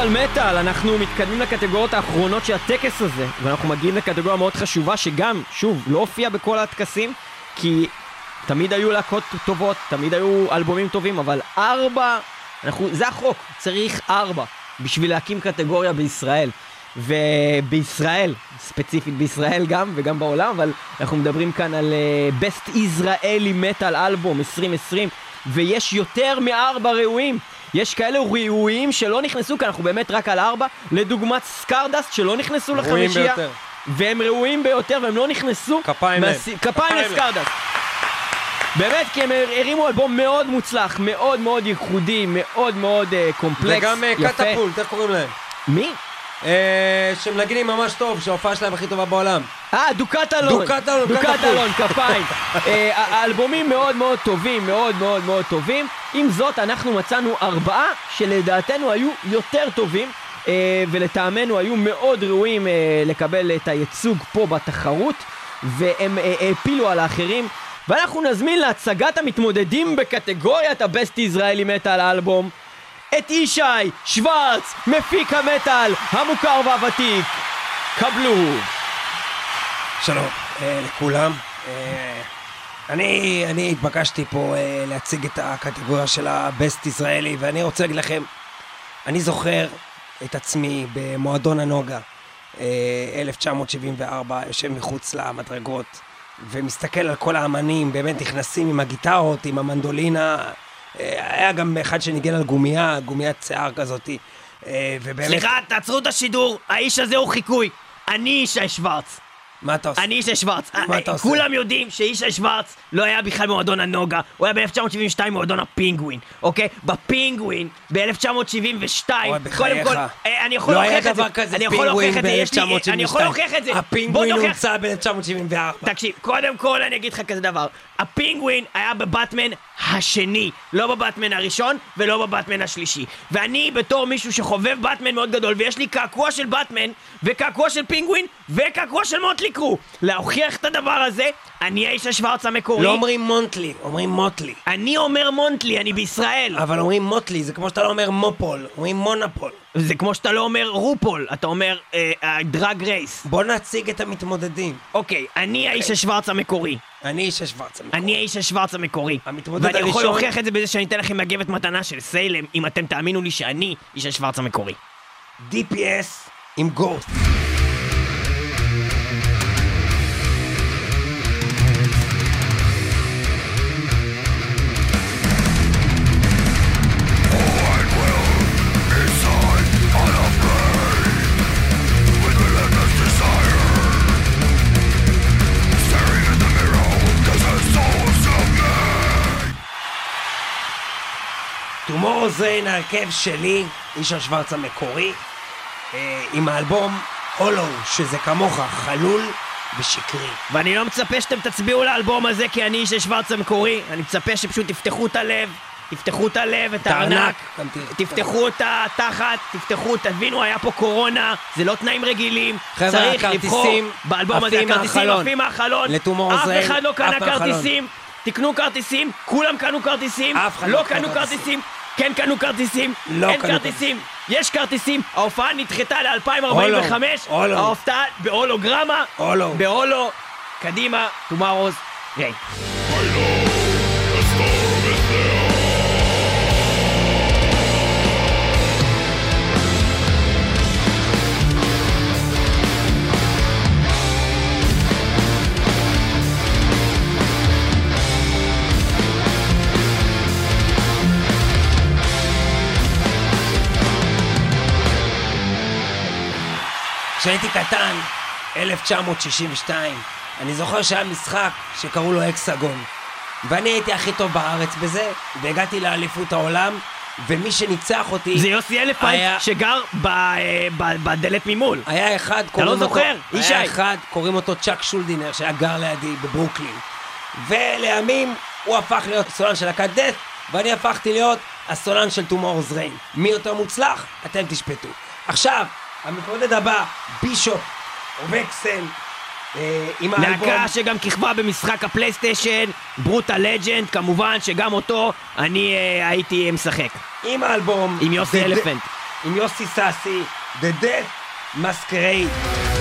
[SPEAKER 1] מטאל מטאל, אנחנו מתקדמים לקטגוריות האחרונות של הטקס הזה, ואנחנו מגיעים לקטגוריה מאוד חשובה שגם, שוב, לא הופיעה בכל הטקסים, כי תמיד היו להקות טובות, תמיד היו אלבומים טובים, אבל ארבע, אנחנו, זה החוק, צריך ארבע בשביל להקים קטגוריה בישראל. ובישראל, ספציפית בישראל גם, וגם בעולם, אבל אנחנו מדברים כאן על uh, Best Israeli Metal Album 2020, ויש יותר מארבע ראויים. יש כאלה ראויים שלא נכנסו, כי אנחנו באמת רק על ארבע, לדוגמת Scardust שלא נכנסו לחמישייה. והם ראויים ביותר, והם לא נכנסו.
[SPEAKER 4] כפיים להם.
[SPEAKER 1] מהס- כפיים.
[SPEAKER 4] ל
[SPEAKER 1] Scardust. באמת, כי הם הרימו אלבום מאוד מוצלח, מאוד מאוד ייחודי, מאוד מאוד אה, complex,
[SPEAKER 4] וגם אה,
[SPEAKER 1] יפה.
[SPEAKER 4] קטפולט, איך קוראים להם?
[SPEAKER 1] מי?
[SPEAKER 4] אה, שמנגנים ממש טוב, שההופעה שלהם הכי טובה בעולם.
[SPEAKER 1] אה, דוקת
[SPEAKER 4] קטפולט.
[SPEAKER 1] אלון, כפיים. אה, האלבומים מאוד מאוד טובים, מאוד מאוד מאוד טובים. עם זאת, אנחנו מצאנו ארבעה שלדעתנו היו יותר טובים. אה, ולטעמנו היו מאוד ראויים לקבל את הייצוג פה בתחרות, והם העפילו על האחרים. ואנחנו נזמין להצגת המתמודדים בקטגוריית הבסט ישראלי מטאל אלבום את ישי שוורץ, מפיק המטאל המוכר והוותיק. קבלו.
[SPEAKER 2] שלום אה, לכולם. אה, אני, אני התבקשתי פה אה, להציג את הקטגוריה של הבסט ישראלי, ואני רוצה להגיד לכם, אני זוכר את עצמי במועדון הנוגה, אה, 1974, יושב מחוץ למדרגות, ומסתכל על כל האמנים, באמת נכנסים עם הגיטרות, עם המנדולינה. אה, היה גם אחד שניגן על גומייה, גומיית שיער כזאתי. אה, ובאמת...
[SPEAKER 1] סליחה, תעצרו את השידור, האיש הזה הוא חיקוי. אני ישי שוורץ.
[SPEAKER 2] מה אתה עושה?
[SPEAKER 1] אני ישי שוורץ.
[SPEAKER 2] מה אתה עושה?
[SPEAKER 1] כולם יודעים שישי שוורץ לא היה בכלל במועדון הנוגה, הוא היה ב-1972 במועדון הפינגווין, אוקיי? בפינגווין, ב-1972,
[SPEAKER 2] אוי,
[SPEAKER 1] קודם. כל, אה, אני יכול
[SPEAKER 2] לא
[SPEAKER 1] להוכיח
[SPEAKER 2] היה
[SPEAKER 1] את זה.
[SPEAKER 2] דבר כזה
[SPEAKER 1] אני יכול להוכיח
[SPEAKER 2] פינגווין
[SPEAKER 1] את זה, יש לי-
[SPEAKER 2] ב-1972.
[SPEAKER 1] אני יכול להוכיח את זה.
[SPEAKER 2] הפינגווין הומצא ב-1974.
[SPEAKER 1] תקשיב, קודם כל אני אגיד לך כזה דבר. הפינגווין היה בבטמן השני, לא בבטמן הראשון ולא בבטמן השלישי. ואני בתור מישהו שחובב בטמן מאוד גדול, ויש לי קעקוע של בטמן, וקעקוע של פינגווין, וקעקוע של מוטלי קרו. להוכיח את הדבר הזה, אני האיש השוורץ המקורי.
[SPEAKER 2] לא אומרים מונטלי, אומרים מוטלי.
[SPEAKER 1] אני אומר מונטלי, אני בישראל.
[SPEAKER 2] אבל אומרים מוטלי, זה כמו שאתה לא אומר מופול, אומרים מונופול.
[SPEAKER 1] זה כמו שאתה לא אומר רופול, אתה אומר אה, דרג רייס.
[SPEAKER 2] בוא נציג את המתמודדים.
[SPEAKER 1] אוקיי, אני האיש השוורץ המקורי.
[SPEAKER 2] אני איש השוורץ המקורי.
[SPEAKER 1] אני האיש השוורץ המקורי.
[SPEAKER 2] המתמודד
[SPEAKER 1] ואני יכול
[SPEAKER 2] הראשון-
[SPEAKER 1] להוכיח את זה בזה שאני אתן לכם מגבת מתנה של סיילם, אם אתם תאמינו לי שאני איש השוורץ המקורי.
[SPEAKER 2] DPS עם גוסט. טומורו זיין, ההרכב שלי, איש השוורץ המקורי, אה, עם האלבום הולו, שזה כמוך, חלול ושקרי.
[SPEAKER 1] ואני לא מצפה שאתם תצביעו לאלבום הזה כי אני איש השוורץ המקורי, אני מצפה שפשוט תפתחו את הלב, תפתחו את הלב, את הארנק, תפתחו את התחת, תפתחו, תבינו, היה פה קורונה, זה לא תנאים רגילים, צריך לבחור באלבום הזה, הכרטיסים. עפים מהחלון, אף אחד לא קנה. כרטיסים, תקנו כרטיסים, כולם קנו כרטיסים, לא
[SPEAKER 2] לא
[SPEAKER 1] קנו
[SPEAKER 2] כרטיסים.
[SPEAKER 1] כן קנו כרטיסים,
[SPEAKER 2] לא
[SPEAKER 1] אין
[SPEAKER 2] קנו
[SPEAKER 1] כרטיסים, יש כרטיסים, ההופעה נדחתה ל-2045,
[SPEAKER 2] הולו, הולו.
[SPEAKER 1] ההופעה בהולוגרמה,
[SPEAKER 2] הולו.
[SPEAKER 1] בהולו, קדימה, tomorrow's ריי.
[SPEAKER 2] כשהייתי קטן, 1962, אני זוכר שהיה משחק שקראו לו אקסגון. ואני הייתי הכי טוב בארץ בזה, והגעתי לאליפות העולם, ומי שניצח אותי...
[SPEAKER 1] זה יוסי אלפנט
[SPEAKER 2] היה-
[SPEAKER 1] שגר ב- אה, ב- בדלת ממול.
[SPEAKER 2] היה אחד, קוראים
[SPEAKER 1] לא
[SPEAKER 2] אותו...
[SPEAKER 1] זוכר? ישי.
[SPEAKER 2] היה אחד, קוראים אותו צ'אק שולדינר, שהיה גר לידי בברוקלין. ולימים הוא הפך להיות סולן של להקת Death, ואני הפכתי להיות הסולן של טומורס ריין. מי יותר מוצלח? אתם תשפטו. עכשיו, המתמודד הבא, בישופ, או וקסל, אה, עם האלבום...
[SPEAKER 1] להקה שגם כיכבה במשחק הפלייסטיישן, ברוטה לג'נד, כמובן שגם אותו אני אה, הייתי משחק.
[SPEAKER 2] עם האלבום...
[SPEAKER 1] עם יוסי אלפנט.
[SPEAKER 2] עם יוסי סאסי, The Death Masquerade.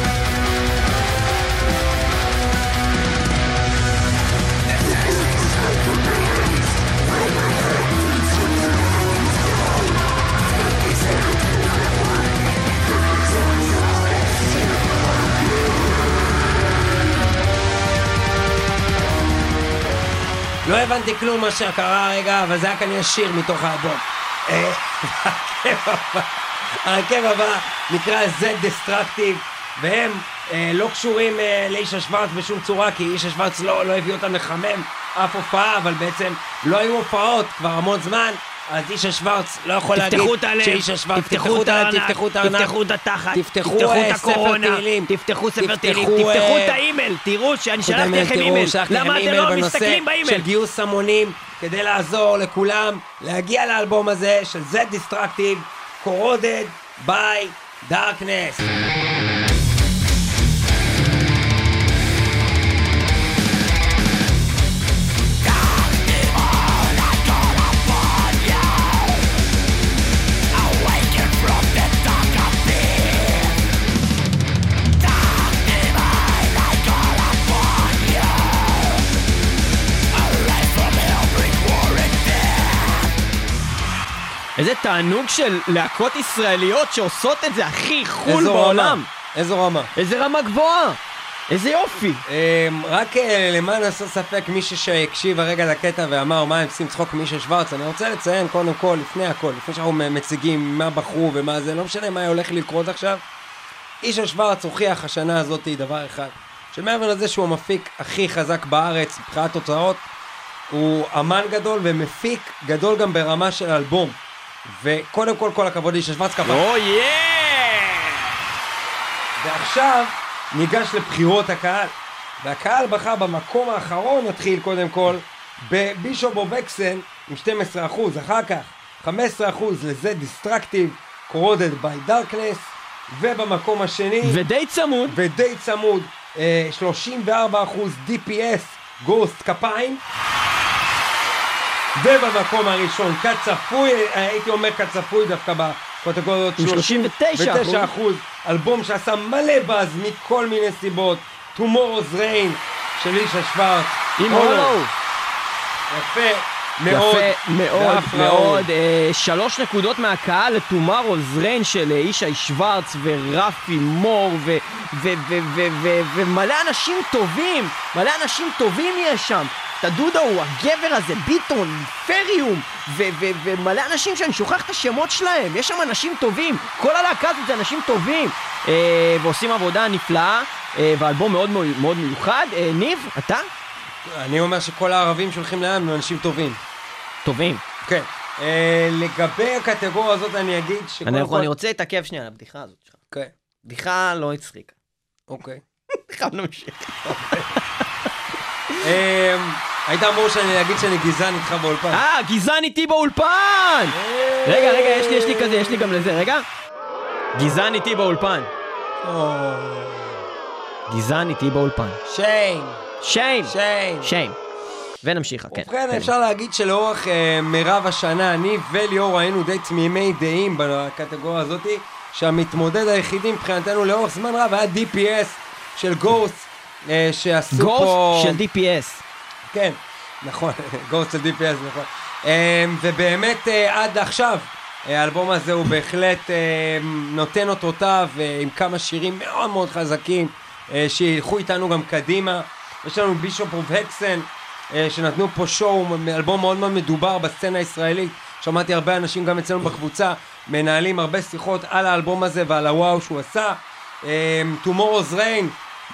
[SPEAKER 2] לא הבנתי כלום מה שקרה רגע, אבל זה היה כנראה שיר מתוך האלבום. אה, ההרכב הבא- נקרא Z Destructive, והם אה, לא קשורים אה, לאישה שוורץ בשום צורה, כי אישה שוורץ לא, לא הביא אותם לחמם אף הופעה, אבל בעצם לא היו הופעות כבר המון זמן. אז אישה שוורץ לא יכול להגיד
[SPEAKER 1] תפתחו את הלב,
[SPEAKER 2] שאישה שוורץ,
[SPEAKER 1] תפתחו את הארנק,
[SPEAKER 2] תפתחו את הארנק,
[SPEAKER 1] תפתחו את התחת,
[SPEAKER 2] תפתחו,
[SPEAKER 1] תפתחו את הקורונה, תפתחו ספר
[SPEAKER 2] תפתחו,
[SPEAKER 1] תהילים, תפתחו את האימייל, תראו שאני שלחתי לכם אימייל, למה אתם לא מסתכלים באימייל?
[SPEAKER 2] של גיוס המונים כדי לעזור לכולם להגיע לאלבום הזה של Z Destructive, Corroded by Darkness.
[SPEAKER 1] איזה תענוג של להקות ישראליות שעושות את זה הכי חול בעולם.
[SPEAKER 2] רמה, איזו רמה.
[SPEAKER 1] איזה רמה גבוהה. איזה יופי.
[SPEAKER 2] אמ, רק אה, למען הסר ספק, מישהו שהקשיב הרגע לקטע ואמר מה הם עושים צחוק מישה שוורץ, אני רוצה לציין קודם כל, לפני הכל, לפני שאנחנו מציגים מה בחרו ומה זה, לא משנה מה הולך לקרות עכשיו, אישה שוורץ הוכיח השנה הזאת דבר אחד, שמעבר לזה שהוא המפיק הכי חזק בארץ מבחינת תוצאות, הוא אמן גדול ומפיק גדול גם ברמה של אלבום. וקודם כל, כל הכבוד לישי שוורץ כפר.
[SPEAKER 1] או יא!
[SPEAKER 2] ועכשיו ניגש לבחירות הקהל. והקהל בחר במקום האחרון, נתחיל קודם כל, ב Bishop of Hexen עם 12%, אחר כך 15% ל The Destructive, Corroded by Darkness, ובמקום השני,
[SPEAKER 1] ודי צמוד.
[SPEAKER 2] ודי צמוד, אה, 34% DPS, גוסט כפיים. ובמקום הראשון, כצפוי, הייתי אומר כצפוי דווקא בקטגוריות
[SPEAKER 1] עם 39%.
[SPEAKER 2] 39%, אלבום שעשה מלא באז מכל מיני סיבות, Tomorrow's Rain של אישה שוורץ,
[SPEAKER 1] עם.
[SPEAKER 2] הולו. יפה מאוד,
[SPEAKER 1] יפה מאוד מאוד. אה, שלוש נקודות מהקהל לטומארוז ריין של אה, ישי שוורץ ורפי מור ו- ו- ו- ו- ו- ומלא אנשים טובים, מלא אנשים טובים יש שם. את הדודה הוא הגבר הזה, ביטון, פריום, ו- ו- ומלא אנשים שאני שוכח את השמות שלהם, יש שם אנשים טובים, כל הלהקה הזאת זה אנשים טובים, אה, ועושים עבודה נפלאה, אה, ואלבום מאוד מאוד מיוחד. אה, ניב, אתה?
[SPEAKER 2] אני אומר שכל הערבים שהולכים לים הם אנשים טובים.
[SPEAKER 1] טובים.
[SPEAKER 2] כן. אה, לגבי הקטגוריה הזאת אני אגיד שקודם
[SPEAKER 1] אני,
[SPEAKER 2] כל...
[SPEAKER 1] אני רוצה להתעכב שנייה על הבדיחה הזאת שלך.
[SPEAKER 2] כן,
[SPEAKER 1] בדיחה לא הצחיקה.
[SPEAKER 2] אוקיי.
[SPEAKER 1] חייב להמשיך.
[SPEAKER 2] אה, היית אמור שאני אגיד שאני גזען איתך באולפן.
[SPEAKER 1] אה, גזען איתי באולפן! רגע, רגע, יש לי, יש לי כזה, יש לי גם לזה, רגע. גזען איתי באולפן. גזען איתי באולפן.
[SPEAKER 2] שיין,
[SPEAKER 1] שיים.
[SPEAKER 2] שיין.
[SPEAKER 1] שיים. ונמשיך, כן.
[SPEAKER 2] ובכן,
[SPEAKER 1] כן.
[SPEAKER 2] אפשר להגיד שלאורך אה, מירב השנה, אני וליאור היינו די תמימי דעים בקטגוריה הזאתי, שהמתמודד היחידי מבחינתנו לאורך זמן רב היה DPS של גוסט, אה, שעשו פה...
[SPEAKER 1] גוסט של DPS.
[SPEAKER 2] כן, נכון, גוסט של DPS, נכון. אה, ובאמת אה, עד עכשיו, אה, האלבום הזה הוא בהחלט אה, נותן אותותיו אה, עם כמה שירים מאוד מאוד חזקים, אה, שילכו איתנו גם קדימה. יש לנו בישופ אוף הקסן, אה, שנתנו פה שואו, אלבום מאוד מאוד מדובר בסצנה הישראלית. שמעתי הרבה אנשים גם אצלנו בקבוצה, מנהלים הרבה שיחות על האלבום הזה ועל הוואו שהוא עשה. אה, Tomorrow's Rain,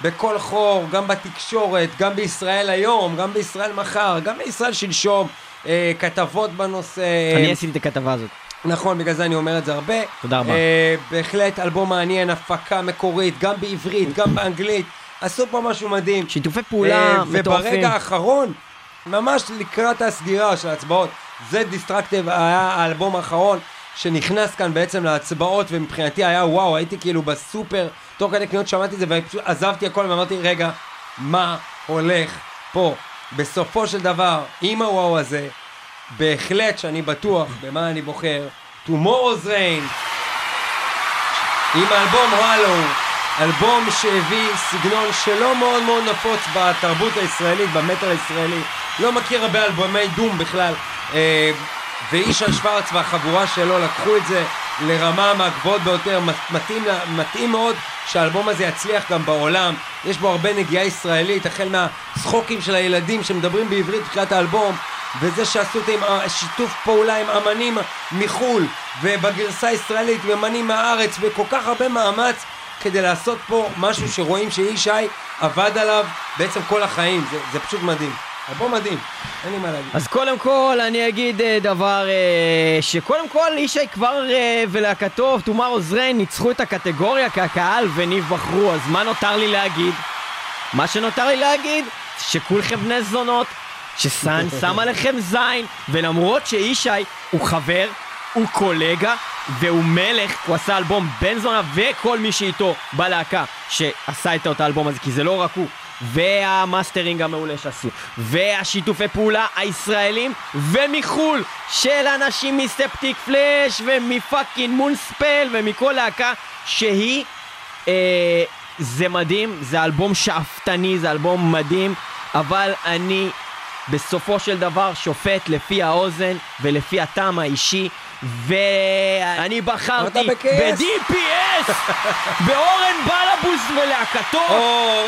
[SPEAKER 2] בכל חור, גם בתקשורת, גם בישראל היום, גם בישראל מחר, גם בישראל שלשום, אה, כתבות בנושא.
[SPEAKER 1] אני עשיתי את הכתבה הזאת.
[SPEAKER 2] נכון, בגלל זה אני אומר את זה הרבה.
[SPEAKER 1] תודה רבה.
[SPEAKER 2] אה, בהחלט אלבום מעניין, הפקה מקורית, גם בעברית, גם באנגלית. עשו פה משהו מדהים.
[SPEAKER 1] שיתופי פעולה
[SPEAKER 2] אה,
[SPEAKER 1] מטורפים.
[SPEAKER 2] וברגע האחרון, ממש לקראת הסגירה של ההצבעות, זה דיסטרקטיב היה האלבום האחרון שנכנס כאן בעצם להצבעות, ומבחינתי היה וואו, הייתי כאילו בסופר, תוך כדי קניות שמעתי את זה, ופשוט עזבתי הכל ואמרתי, רגע, מה הולך פה? בסופו של דבר, עם הוואו הזה, בהחלט שאני בטוח במה אני בוחר, Tomorrow's Rain עם האלבום הלו, אלבום שהביא סגנון שלא מאוד מאוד נפוץ בתרבות הישראלית, במטאל הישראלי. לא מכיר הרבה אלבומי דום בכלל. אה, וישי שוורץ והחבורה שלו לקחו את זה לרמה מהגבוהות ביותר, מתאים, מתאים מאוד שהאלבום הזה יצליח גם בעולם. יש בו הרבה נגיעה ישראלית, החל מהצחוקים של הילדים שמדברים בעברית בתחילת האלבום, וזה שעשו את זה עם ה- שיתוף פעולה עם אמנים מחו"ל, ובגרסה הישראלית עם אמנים מהארץ, וכל כך הרבה מאמץ כדי לעשות פה משהו שרואים שישי עבד עליו בעצם כל החיים. זה, זה פשוט מדהים. אלבום מדהים, אין לי מה להגיד.
[SPEAKER 1] אז קודם כל אני אגיד אה, דבר אה, שקודם כל ישי כבר אה, ולהקתו Tomorrow's Rain ניצחו את הקטגוריה כהקהל וניב בחרו אז מה נותר לי להגיד? מה שנותר לי להגיד שכולכם בני זונות שסאן שם עליכם זין ולמרות שישי הוא חבר הוא קולגה והוא מלך, הוא עשה אלבום בן זונה וכל מי שאיתו בלהקה שעשה את אותו האלבום הזה כי זה לא רק הוא. והמאסטרינג המעולה שעשו והשיתופי פעולה הישראלים ומחו"ל של אנשים מ Septicflesh ומ fucking Moonspell ומכל להקה שהיא אה, זה מדהים, זה אלבום שאפתני, זה אלבום מדהים אבל אני בסופו של דבר שופט לפי האוזן ולפי הטעם האישי ואני בחרתי? ב-DPS באורן בלבוס ולהקתו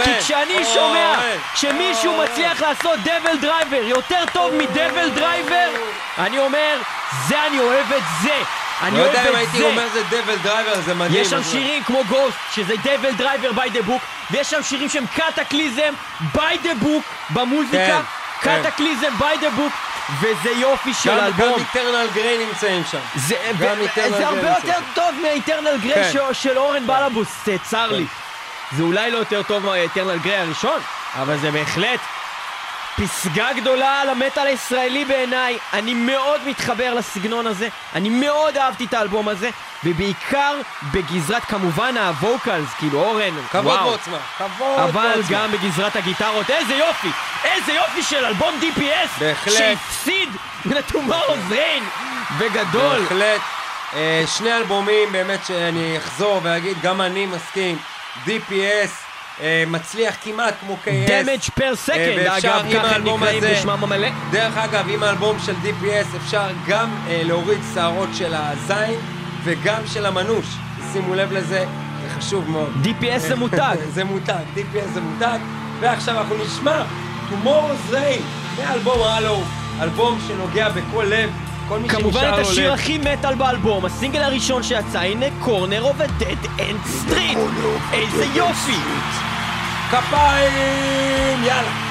[SPEAKER 1] כי כשאני שומע שמישהו. מצליח לעשות DevilDriver יותר טוב מ DevilDriver אני אומר זה אני אוהב את זה אני
[SPEAKER 2] לא יודע אם הייתי
[SPEAKER 1] זה
[SPEAKER 2] אומר זה DevilDriver, זה מדהים.
[SPEAKER 1] יש שם שירים כמו Ghost, שזה DevilDriver by the book, ויש שם שירים שהם Kataklysm by the book במוזיקה. Kataklysm by the book, וזה יופי של
[SPEAKER 2] גם- גם
[SPEAKER 1] אלבום.
[SPEAKER 2] Eternal Gray נמצאים שם.
[SPEAKER 1] זה,
[SPEAKER 2] גם
[SPEAKER 1] ו- זה הרבה יותר. טוב מ Eternal Gray
[SPEAKER 2] כן.
[SPEAKER 1] של, של אורן בלבוס, זה צר לי. זה אולי לא יותר טוב מה Eternal Gray הראשון, אבל זה בהחלט פסגה גדולה על המטאל הישראלי בעיניי. אני מאוד מתחבר לסגנון הזה, אני מאוד אהבתי את האלבום הזה, ובעיקר בגזרת כמובן הווקלס, כאילו אורן,
[SPEAKER 2] כבוד
[SPEAKER 1] וואו.
[SPEAKER 2] ועוצמה. כבוד
[SPEAKER 1] אבל
[SPEAKER 2] ועוצמה.
[SPEAKER 1] גם בגזרת הגיטרות, איזה יופי! איזה יופי של אלבום DPS!
[SPEAKER 2] בהחלט.
[SPEAKER 1] שהפסיד ל-Tomorrow's Rain! בגדול!
[SPEAKER 2] בהחלט. אה, שני אלבומים, באמת שאני אחזור ואגיד, גם אני מסכים. DPS מצליח כמעט כמו KS.
[SPEAKER 1] Damage per second,
[SPEAKER 2] אה, ואפשר
[SPEAKER 1] אגב, ככה הם נקראים בשמם המלא.
[SPEAKER 2] דרך אגב, עם האלבום של DPS אפשר גם אה, להוריד שערות של הזין וגם של המנוש. שימו לב לזה, זה חשוב מאוד.
[SPEAKER 1] DPS זה מותג.
[SPEAKER 2] זה מותג, DPS זה מותג. ועכשיו אנחנו נשמע Tomorrow's Rain מאלבום הלו, אלבום שנוגע בכל לב.
[SPEAKER 1] כמובן את השיר
[SPEAKER 2] לב.
[SPEAKER 1] הכי מטאל באלבום, הסינגל הראשון שיצא, הנה קורנר אוף ה-Dead End Street! איזה יופי!
[SPEAKER 2] כפיים! יאללה.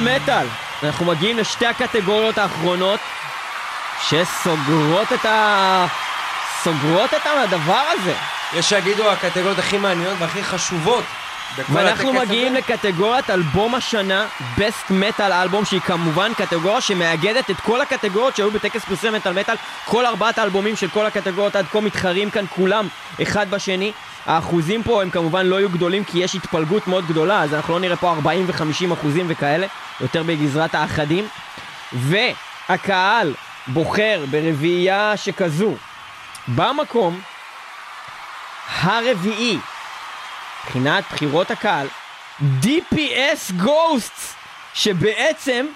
[SPEAKER 1] מטאל מטאל. אנחנו מגיעים לשתי הקטגוריות האחרונות שסוגרות את ה... סוגרות את הדבר הזה.
[SPEAKER 2] יש שיגידו הקטגוריות הכי מעניינות והכי חשובות.
[SPEAKER 1] ואנחנו מגיעים
[SPEAKER 2] הזה.
[SPEAKER 1] לקטגוריית אלבום השנה, Best Metal אלבום, שהיא כמובן קטגוריה שמאגדת את כל הקטגוריות שהיו בטקס פרסי מטאל מטאל. כל ארבעת האלבומים של כל הקטגוריות עד כה מתחרים כאן כולם אחד בשני. האחוזים פה הם כמובן לא יהיו גדולים כי יש התפלגות מאוד גדולה, אז אנחנו לא נראה פה 40 ו-50 אחוזים וכאלה, יותר בגזרת האחדים. והקהל בוחר ברביעייה שכזו במקום הרביעי, מבחינת בחירות הקהל, DPS Ghosts, שבעצם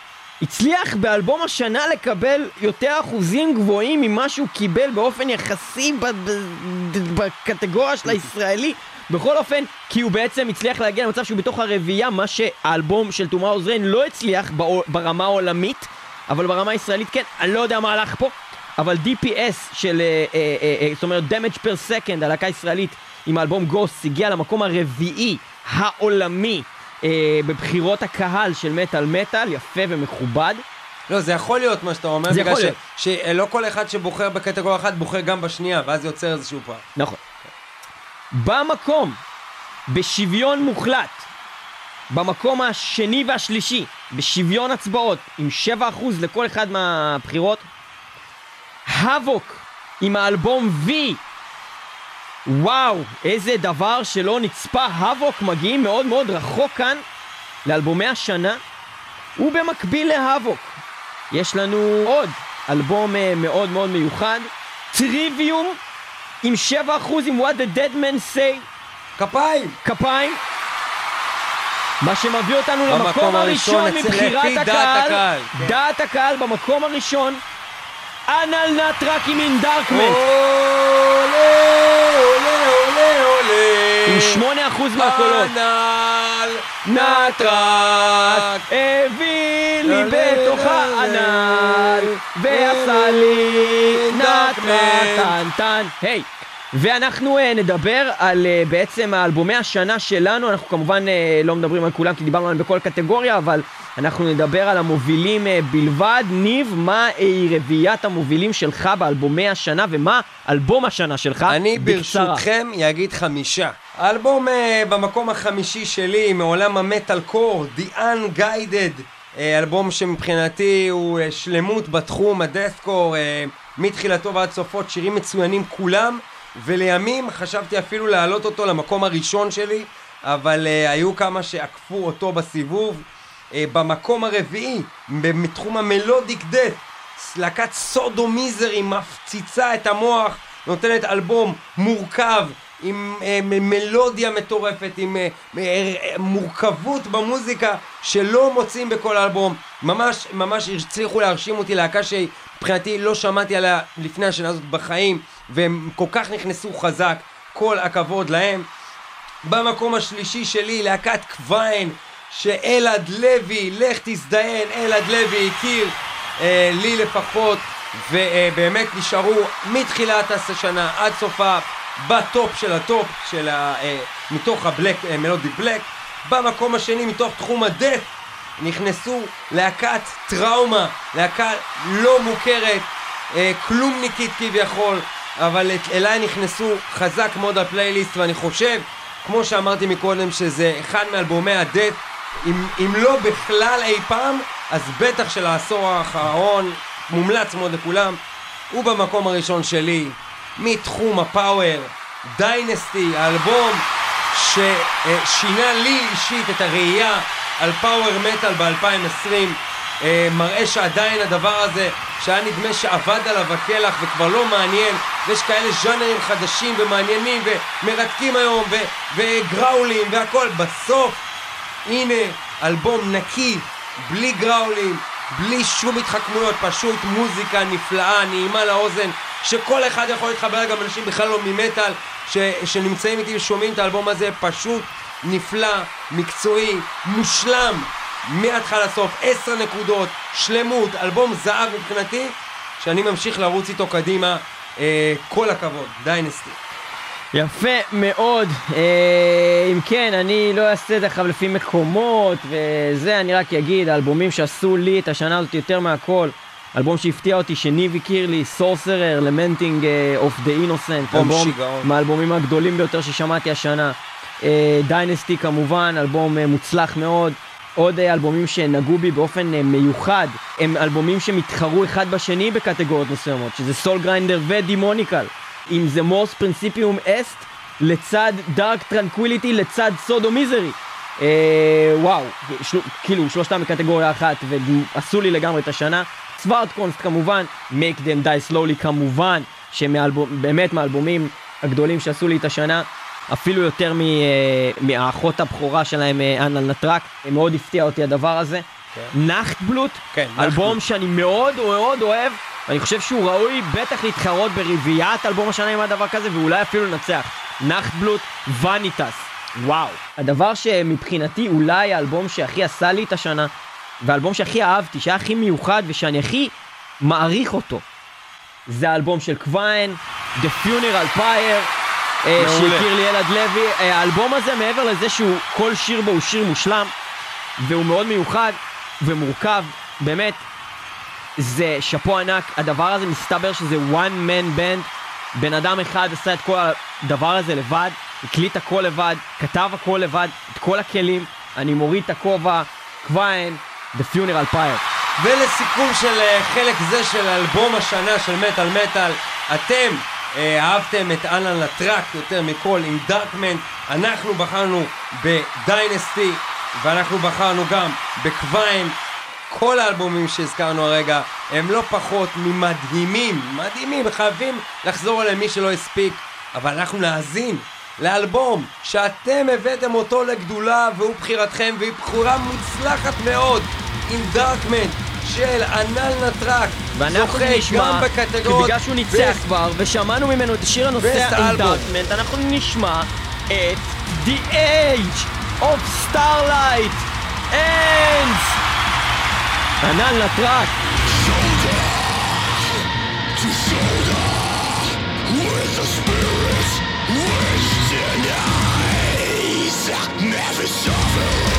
[SPEAKER 1] הצליח באלבום השנה לקבל יותר אחוזים גבוהים ממה שהוא קיבל באופן יחסי בקטגוריה של הישראלי. בכל אופן, כי הוא בעצם הצליח להגיע למצב שהוא בתוך הרביעייה, מה שהאלבום של Tomorrow's Rain לא הצליח ברמה העולמית, אבל ברמה הישראלית כן, אני לא יודע מה הלך פה, אבל DPS של, אה, אה, אה, זאת אומרת Damage per Second, הלהקה הישראלית עם האלבום גוסט, הגיע למקום הרביעי העולמי אה, בבחירות הקהל של מטאל מטאל, יפה ומכובד.
[SPEAKER 2] לא, זה יכול להיות מה שאתה אומר,
[SPEAKER 1] זה
[SPEAKER 2] בגלל
[SPEAKER 1] יכול
[SPEAKER 2] ש-
[SPEAKER 1] להיות.
[SPEAKER 2] שלא כל אחד שבוחר בקטגוריה אחת בוחר גם בשנייה, ואז יוצר איזשהו פער.
[SPEAKER 1] נכון. במקום, בשוויון מוחלט, במקום השני והשלישי, בשוויון הצבעות, עם 7% לכל אחד מהבחירות, האבוק עם האלבום V. וואו, איזה דבר שלא נצפה, האבוק מגיעים מאוד מאוד רחוק כאן לאלבומי השנה, ובמקביל להאבוק, יש לנו עוד אלבום אה, מאוד מאוד מיוחד, טריוויום עם 7% עם What the Dead Man Say,
[SPEAKER 2] כפיים!
[SPEAKER 1] כפיים. מה שמביא אותנו למקום הראשון מבחירת הקהל. דעת הקהל במקום הראשון, אנל נטרק עם אין דארקמן, 98% מהקולות.
[SPEAKER 2] הנ"ל
[SPEAKER 1] נטרס הביא לי בתוך הנ"ל, ועשה לי נטרס טן טן, היי. ואנחנו uh, נדבר על uh, בעצם האלבומי השנה שלנו, אנחנו כמובן uh, לא מדברים על כולם כי דיברנו עליהם בכל קטגוריה, אבל אנחנו נדבר על המובילים uh, בלבד. ניב, מה היא רביעיית המובילים שלך באלבומי השנה ומה אלבום השנה שלך?
[SPEAKER 2] אני
[SPEAKER 1] בקצרה.
[SPEAKER 2] ברשותכם אגיד חמישה. האלבום אה, במקום החמישי שלי מעולם המטאל קור, The Unguided, אה, אלבום שמבחינתי הוא אה, שלמות בתחום הדסקור, אה, מתחילתו ועד סופו, שירים מצוינים כולם, ולימים חשבתי אפילו להעלות אותו למקום הראשון שלי, אבל אה, היו כמה שעקפו אותו בסיבוב. אה, במקום הרביעי, מתחום המלודיק דאט, להקת סודו מיזרי מפציצה את המוח, נותנת אלבום מורכב, עם אה, מ- מלודיה מטורפת, עם אה, אה, מורכבות במוזיקה שלא מוצאים בכל אלבום. ממש, ממש הצליחו להרשים אותי, להקה שמבחינתי לא שמעתי עליה לפני השנה הזאת בחיים, והם כל כך נכנסו חזק, כל הכבוד להם. במקום השלישי שלי, להקת קוויין, שאלעד לוי, לך תזדיין, אלעד לוי הכיר, אה, לי לפחות, ובאמת נשארו מתחילת השנה עד סופה בטופ של הטופ, של ה, אה, מתוך ה black, אה, melodic black. במקום השני, מתוך תחום ה death, נכנסו להקת Trauma, להקה לא מוכרת, אה, כלומניקית כביכול, אבל אליי נכנסו חזק מאוד לפלייליסט, ואני חושב, כמו שאמרתי מקודם, שזה אחד מאלבומי ה death, אם, אם לא בכלל אי פעם, אז בטח של העשור האחרון, מומלץ מאוד לכולם. הוא במקום הראשון שלי, מתחום הפאוור, דיינסטי, האלבום ששינה לי אישית את הראייה על פאוור מטאל ב-2020 אה, מראה שעדיין הדבר הזה שהיה נדמה שאבד עליו הקלח וכבר לא מעניין ויש כאלה ז'אנרים חדשים ומעניינים ומרתקים היום ו- וגראולים והכל. בסוף הנה אלבום נקי בלי גראולים בלי שום התחכמויות פשוט מוזיקה נפלאה נעימה לאוזן שכל אחד יכול להתחבר גם אנשים בכלל לא ממטאל ש- שנמצאים איתי ושומעים את האלבום הזה פשוט נפלא, מקצועי, מושלם מההתחלה לסוף, עשר נקודות, שלמות, אלבום זהב מבחינתי שאני ממשיך לרוץ איתו קדימה אה, כל הכבוד, דיינסטי
[SPEAKER 1] יפה מאוד. אה, אם כן, אני לא אעשה את זה עכשיו לפי מקומות וזה, אני רק אגיד, האלבומים שעשו לי את השנה הזאת יותר מהכל. אלבום שהפתיע אותי, שניב הכיר לי, Sorcerer, Lamenting of the Innocent,
[SPEAKER 2] אלבום שיגעון.
[SPEAKER 1] מהאלבומים הגדולים ביותר ששמעתי השנה. Dynazty כמובן, אלבום אה, מוצלח מאוד. עוד אה, אלבומים שנגעו בי באופן אה, מיוחד, הם אלבומים שמתחרו אחד בשני בקטגוריות מסוימות, שזה Soul Grinder ו Demonical. אם זה Mors Principium Est לצד Dark Tranquillity לצד סודו מיזרי. אה, וואו, של, כאילו שלושתם בקטגוריה אחת ועשו לי לגמרי את השנה. Svartkonst כמובן, Make Them Die Slowly כמובן, שבאמת מהאלבומים הגדולים שעשו לי את השנה, אפילו יותר מ- אה, מהאחות הבכורה שלהם, אה, Anaal Nathrakh, מאוד הפתיע אותי הדבר הזה. Nachtblut,
[SPEAKER 2] כן,
[SPEAKER 1] אלבום
[SPEAKER 2] Nachtblut.
[SPEAKER 1] שאני מאוד מאוד אוהב, ואני חושב שהוא ראוי בטח להתחרות ברביעיית אלבום השנה עם הדבר כזה, ואולי אפילו לנצח. נחטבלוט, וניטס, וואו. הדבר שמבחינתי אולי האלבום שהכי עשה לי את השנה, והאלבום שהכי אהבתי, שהיה הכי מיוחד ושאני הכי מעריך אותו, זה האלבום של קוויין, The Funeral Pyre,
[SPEAKER 2] מעולה.
[SPEAKER 1] שהכיר לי אלעד לוי. אה, האלבום הזה, מעבר לזה שהוא, כל שיר בו הוא שיר מושלם, והוא מאוד מיוחד ומורכב, באמת, זה שאפו ענק. הדבר הזה מסתבר שזה one man band. בן אדם אחד עשה את כל הדבר הזה לבד, הקליט הכל לבד, כתב הכל לבד, את כל הכלים. אני מוריד את הכובע, קוויין, The Funeral Pyre.
[SPEAKER 2] ולסיכום של אה, חלק זה של אלבום השנה של מטאל מטאל, אתם אה, אהבתם את אנן לטראק יותר מכל עם דארקמן, אנחנו בחרנו בדיינסטי, ואנחנו בחרנו גם בקוויין. כל האלבומים שהזכרנו הרגע הם לא פחות ממדהימים, מדהימים, וחייבים לחזור אליהם מי שלא הספיק, אבל אנחנו נאזין לאלבום שאתם הבאתם אותו לגדולה והוא בחירתכם והיא בחירה מוצלחת מאוד עם דארקמן של ענן נטרק
[SPEAKER 1] ואנחנו
[SPEAKER 2] זוכה
[SPEAKER 1] נשמע,
[SPEAKER 2] גם
[SPEAKER 1] כי
[SPEAKER 2] בקטגוריות
[SPEAKER 1] בגלל שהוא ניצח
[SPEAKER 2] Best
[SPEAKER 1] כבר, ושמענו ממנו את השיר
[SPEAKER 2] Best
[SPEAKER 1] הנוסע
[SPEAKER 2] album.
[SPEAKER 1] אינדארטמנט, אנחנו נשמע את The Age of Starlight Ends! ענן לטראק.
[SPEAKER 3] A thousand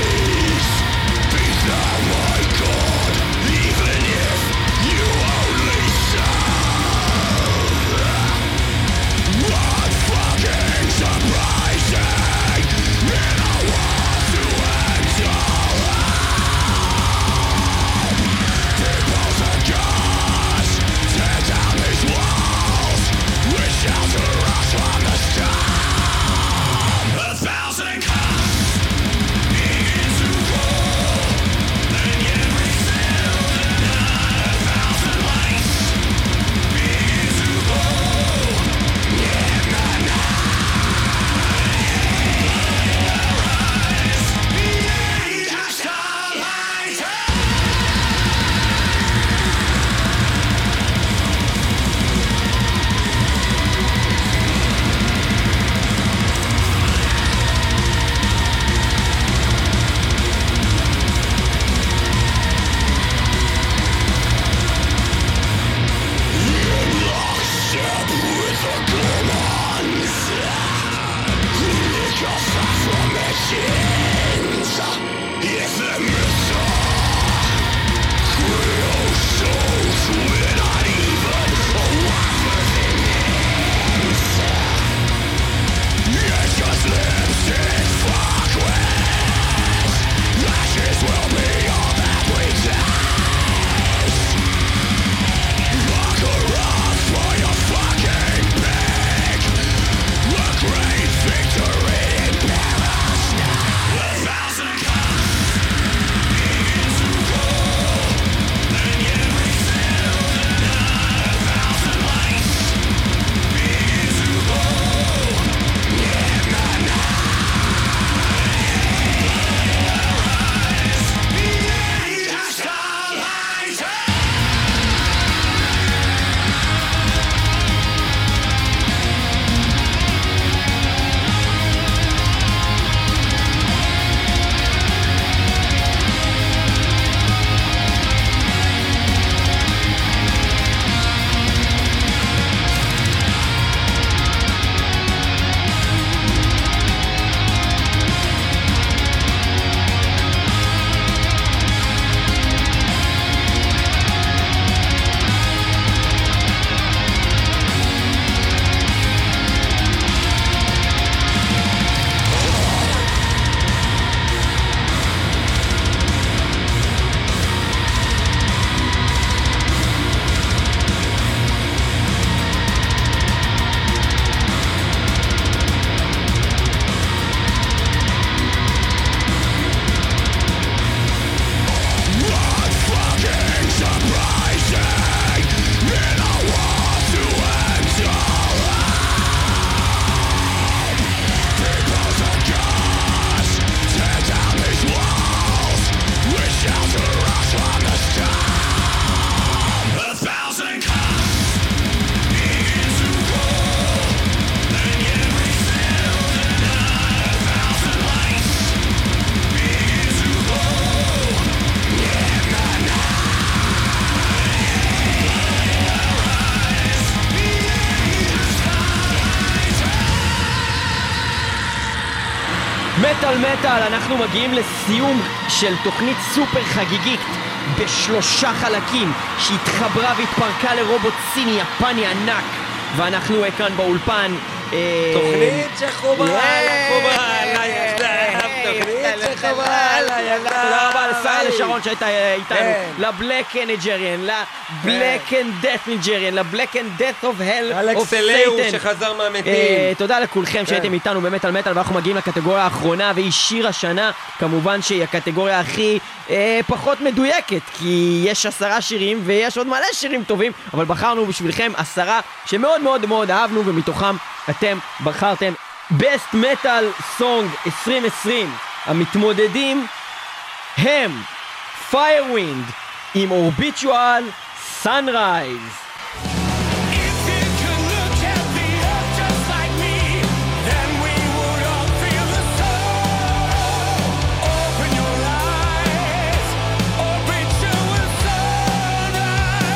[SPEAKER 1] מטאל, אנחנו מגיעים לסיום של תוכנית סופר חגיגית בשלושה חלקים שהתחברה והתפרקה לרובוט סיני יפני ענק. ואנחנו כאן באולפן אה,
[SPEAKER 2] תוכנית שחובה
[SPEAKER 1] אה,
[SPEAKER 2] שחובה ליחדיו.
[SPEAKER 1] תודה רבה לשרה לשרון שהייתה איתנו,
[SPEAKER 2] כן.
[SPEAKER 1] לבלק אנד נג'ריאן, לבלק אנד דאט נג'ריאן, לבלק אנד דאט אוף הל אוף
[SPEAKER 2] אלהו שחזר מהמתים.
[SPEAKER 1] אה, תודה לכולכם
[SPEAKER 2] כן.
[SPEAKER 1] שהייתם איתנו באמת על מטאל ואנחנו מגיעים לקטגוריה האחרונה והיא שיר השנה כמובן שהיא הקטגוריה הכי אה, פחות מדויקת כי יש עשרה שירים ויש עוד מלא שירים טובים אבל בחרנו בשבילכם עשרה שמאוד מאוד מאוד אהבנו ומתוכם אתם בחרתם Best Metal Song 2020 המתמודדים הם Firewind עם אורביטואל Sunrise
[SPEAKER 5] If you could look at the earth just like me, then we would all feel the soul. Open your eyes, open to a sunrise.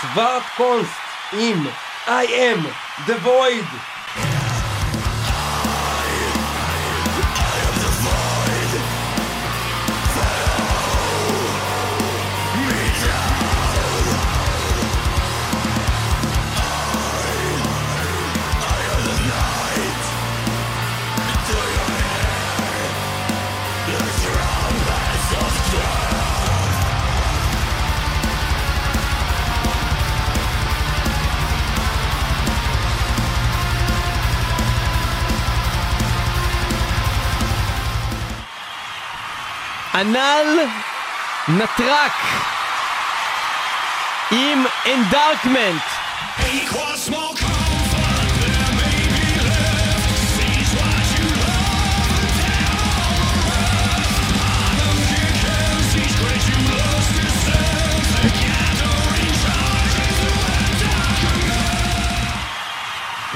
[SPEAKER 2] סווארט קונסט עם I am the void.
[SPEAKER 5] Yourself. The gathering charges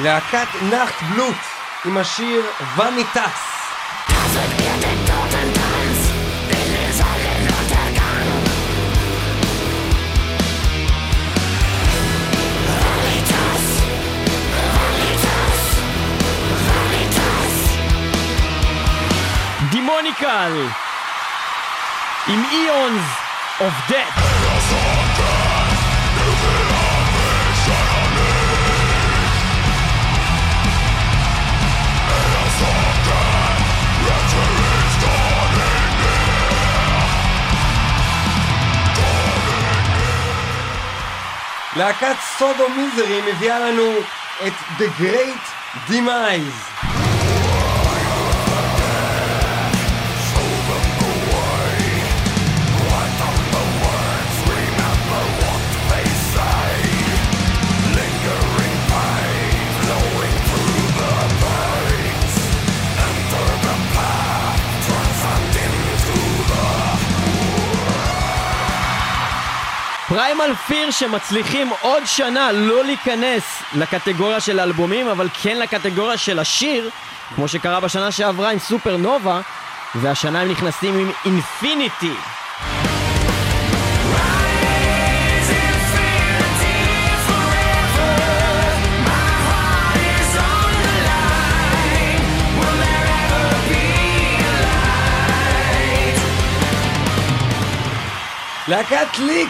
[SPEAKER 2] להקת נחט בלוט עם השיר וניטס.
[SPEAKER 1] דימוניקל עם איונס אוף דאט
[SPEAKER 2] להקת סודו מיזרי מביאה לנו את The Great Demise.
[SPEAKER 1] פריימל פיר שמצליחים עוד שנה לא להיכנס לקטגוריה של האלבומים אבל כן לקטגוריה של השיר כמו שקרה בשנה שעברה עם סופר נובה והשנה הם נכנסים עם אינפיניטי.
[SPEAKER 2] להקת ליק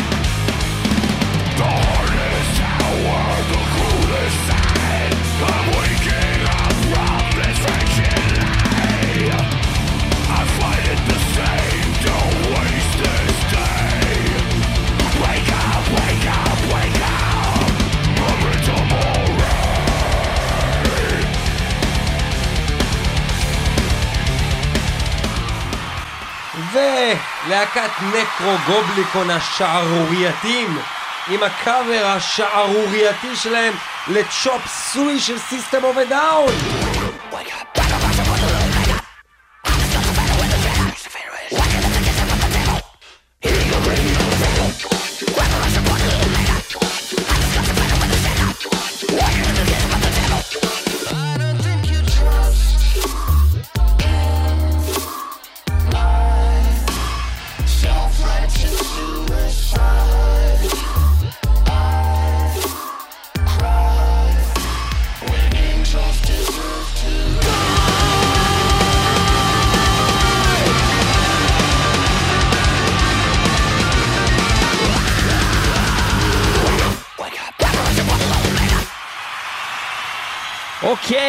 [SPEAKER 2] ולהקת Nekrogoblikon השערורייתים עם הקאבר השערורייתי שלהם
[SPEAKER 5] ל Chop Suey של System of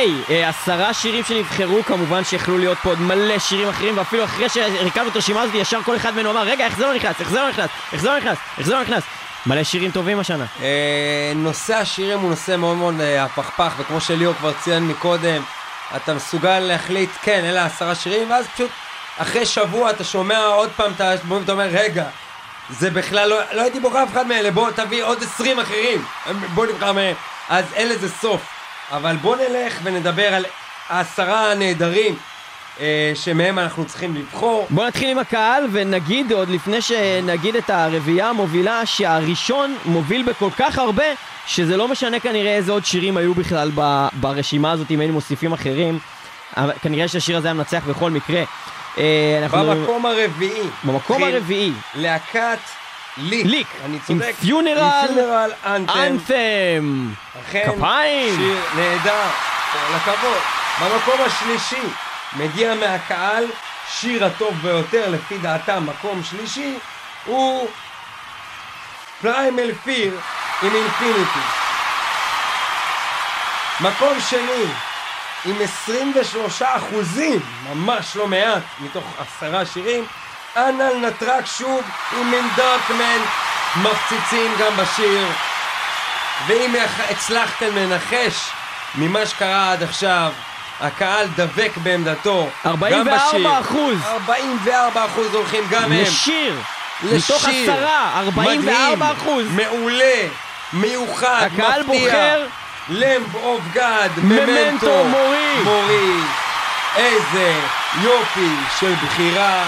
[SPEAKER 1] אוקיי, אה, עשרה שירים שנבחרו, כמובן שיכלו להיות פה עוד מלא שירים אחרים, ואפילו אחרי שהרכבנו את הרשימה הזאת, ישר כל אחד ממנו אמר, רגע, איך זה לא נכנס? איך זה לא נכנס? איך זה לא נכנס? איך זה לא נכנס? מלא שירים טובים השנה.
[SPEAKER 2] אה, נושא השירים הוא נושא מאוד מאוד אה, הפכפך, וכמו שליאור כבר ציין מקודם, אתה מסוגל להחליט, כן, אלה עשרה שירים, ואז פשוט אחרי שבוע אתה שומע עוד פעם את האלבום ואתה אומר, רגע, זה בכלל לא, לא הייתי בוחר אף אחד מאלה, בוא תביא עוד עשרים אחרים, בוא נבחר מהם. אז אין לזה סוף. אבל בוא נלך ונדבר על העשרה הנהדרים אה, שמהם אנחנו צריכים לבחור.
[SPEAKER 1] בוא נתחיל עם הקהל ונגיד עוד לפני שנגיד את הרביעייה המובילה שהראשון מוביל בכל כך הרבה שזה לא משנה כנראה איזה עוד שירים היו בכלל ב- ברשימה הזאת אם היינו מוסיפים אחרים כנראה שהשיר הזה היה מנצח בכל מקרה. אה, אנחנו
[SPEAKER 2] במקום הרביעי.
[SPEAKER 1] במקום הרביעי
[SPEAKER 2] להקת ליק.
[SPEAKER 1] ליק
[SPEAKER 2] אני צודק. עם פיונרל אנתם.
[SPEAKER 1] אנת'ם
[SPEAKER 2] אכן,
[SPEAKER 1] כפיים.
[SPEAKER 2] שיר נהדר, כל הכבוד. במקום השלישי מגיע מהקהל, שיר הטוב ביותר לפי דעתם, מקום שלישי, הוא פריימל פיר עם אינפיניטי. מקום שני, עם 23 אחוזים, ממש לא מעט, מתוך עשרה שירים, אנל נטרק שוב עם מין דארקמן, מפציצים גם בשיר. ואם הצלחתם לנחש ממה שקרה עד עכשיו, הקהל דבק בעמדתו. גם
[SPEAKER 1] 44
[SPEAKER 2] בשיר.
[SPEAKER 1] אחוז.
[SPEAKER 2] 44 אחוז הולכים גם הם.
[SPEAKER 1] לשיר מתוך
[SPEAKER 2] לשיר.
[SPEAKER 1] עשרה 44 אחוז
[SPEAKER 2] מדהים, מעולה, מיוחד,
[SPEAKER 1] הקהל
[SPEAKER 2] מפתיע.
[SPEAKER 1] בוחר
[SPEAKER 2] Lamb of
[SPEAKER 1] God,
[SPEAKER 2] Memento
[SPEAKER 1] Mori.
[SPEAKER 2] Mori. איזה יופי של בחירה.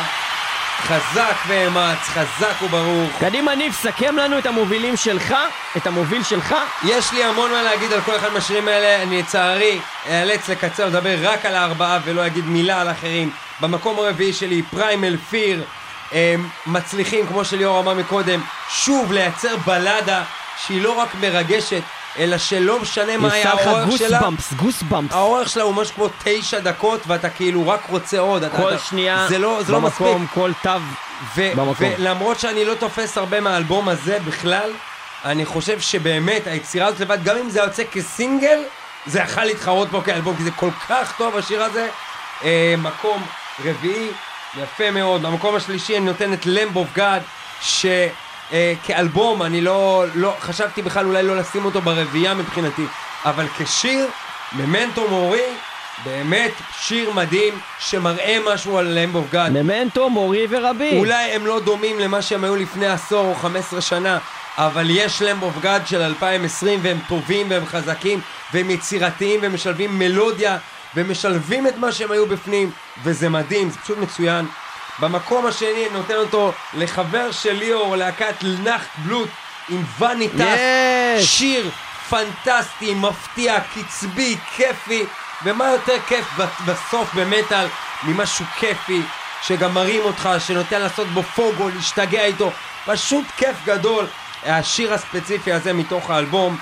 [SPEAKER 2] חזק ואמץ, חזק וברוך.
[SPEAKER 1] קדימה ניב, סכם לנו את המובילים שלך, את המוביל שלך.
[SPEAKER 2] יש לי המון מה להגיד על כל אחד מהשירים האלה, אני לצערי אאלץ לקצר ולדבר רק על הארבעה ולא אגיד מילה על אחרים. במקום הרביעי שלי, Primal Fear, הם מצליחים, כמו שליאור אמר מקודם, שוב לייצר בלדה שהיא לא רק מרגשת, אלא שלא משנה מה היה
[SPEAKER 1] לך
[SPEAKER 2] האורך שלה.
[SPEAKER 1] במפס, גוס במפס.
[SPEAKER 2] האורך שלה הוא משהו כמו תשע דקות ואתה כאילו רק רוצה עוד.
[SPEAKER 1] כל
[SPEAKER 2] אתה-
[SPEAKER 1] שנייה
[SPEAKER 2] זה לא, זה לא מספיק.
[SPEAKER 1] במקום, כל תו
[SPEAKER 2] ו-
[SPEAKER 1] במקום.
[SPEAKER 2] ולמרות שאני לא תופס הרבה מהאלבום הזה בכלל, אני חושב שבאמת היצירה הזאת לבד, גם אם זה יוצא כסינגל, זה יכל להתחרות פה כאלבום, כי זה כל כך טוב השיר הזה. אה, מקום רביעי, יפה מאוד. במקום השלישי אני נותן את Lamb of God, שכאלבום אני לא, לא, חשבתי בכלל אולי לא לשים אותו ברביעייה מבחינתי, אבל כשיר, Memento Mori, באמת שיר מדהים שמראה משהו על Lamb of God.
[SPEAKER 1] Memento, מורי ורבי.
[SPEAKER 2] אולי הם לא דומים למה שהם היו לפני עשור או 15 שנה, אבל יש Lamb of God של 2020 והם טובים והם חזקים והם יצירתיים והם משלבים מלודיה ומשלבים את מה שהם היו בפנים וזה מדהים, זה פשוט מצוין. במקום השני אני נותן אותו לחבר של ליאור, להקת לנחט בלוט עם וניטס,
[SPEAKER 1] יש!
[SPEAKER 2] שיר פנטסטי, מפתיע, קצבי, כיפי, ומה יותר כיף בסוף במטאל ממשהו כיפי, שגם מרים אותך, שנותן לעשות בו פוגו, להשתגע איתו, פשוט כיף גדול. השיר הספציפי הזה מתוך האלבום.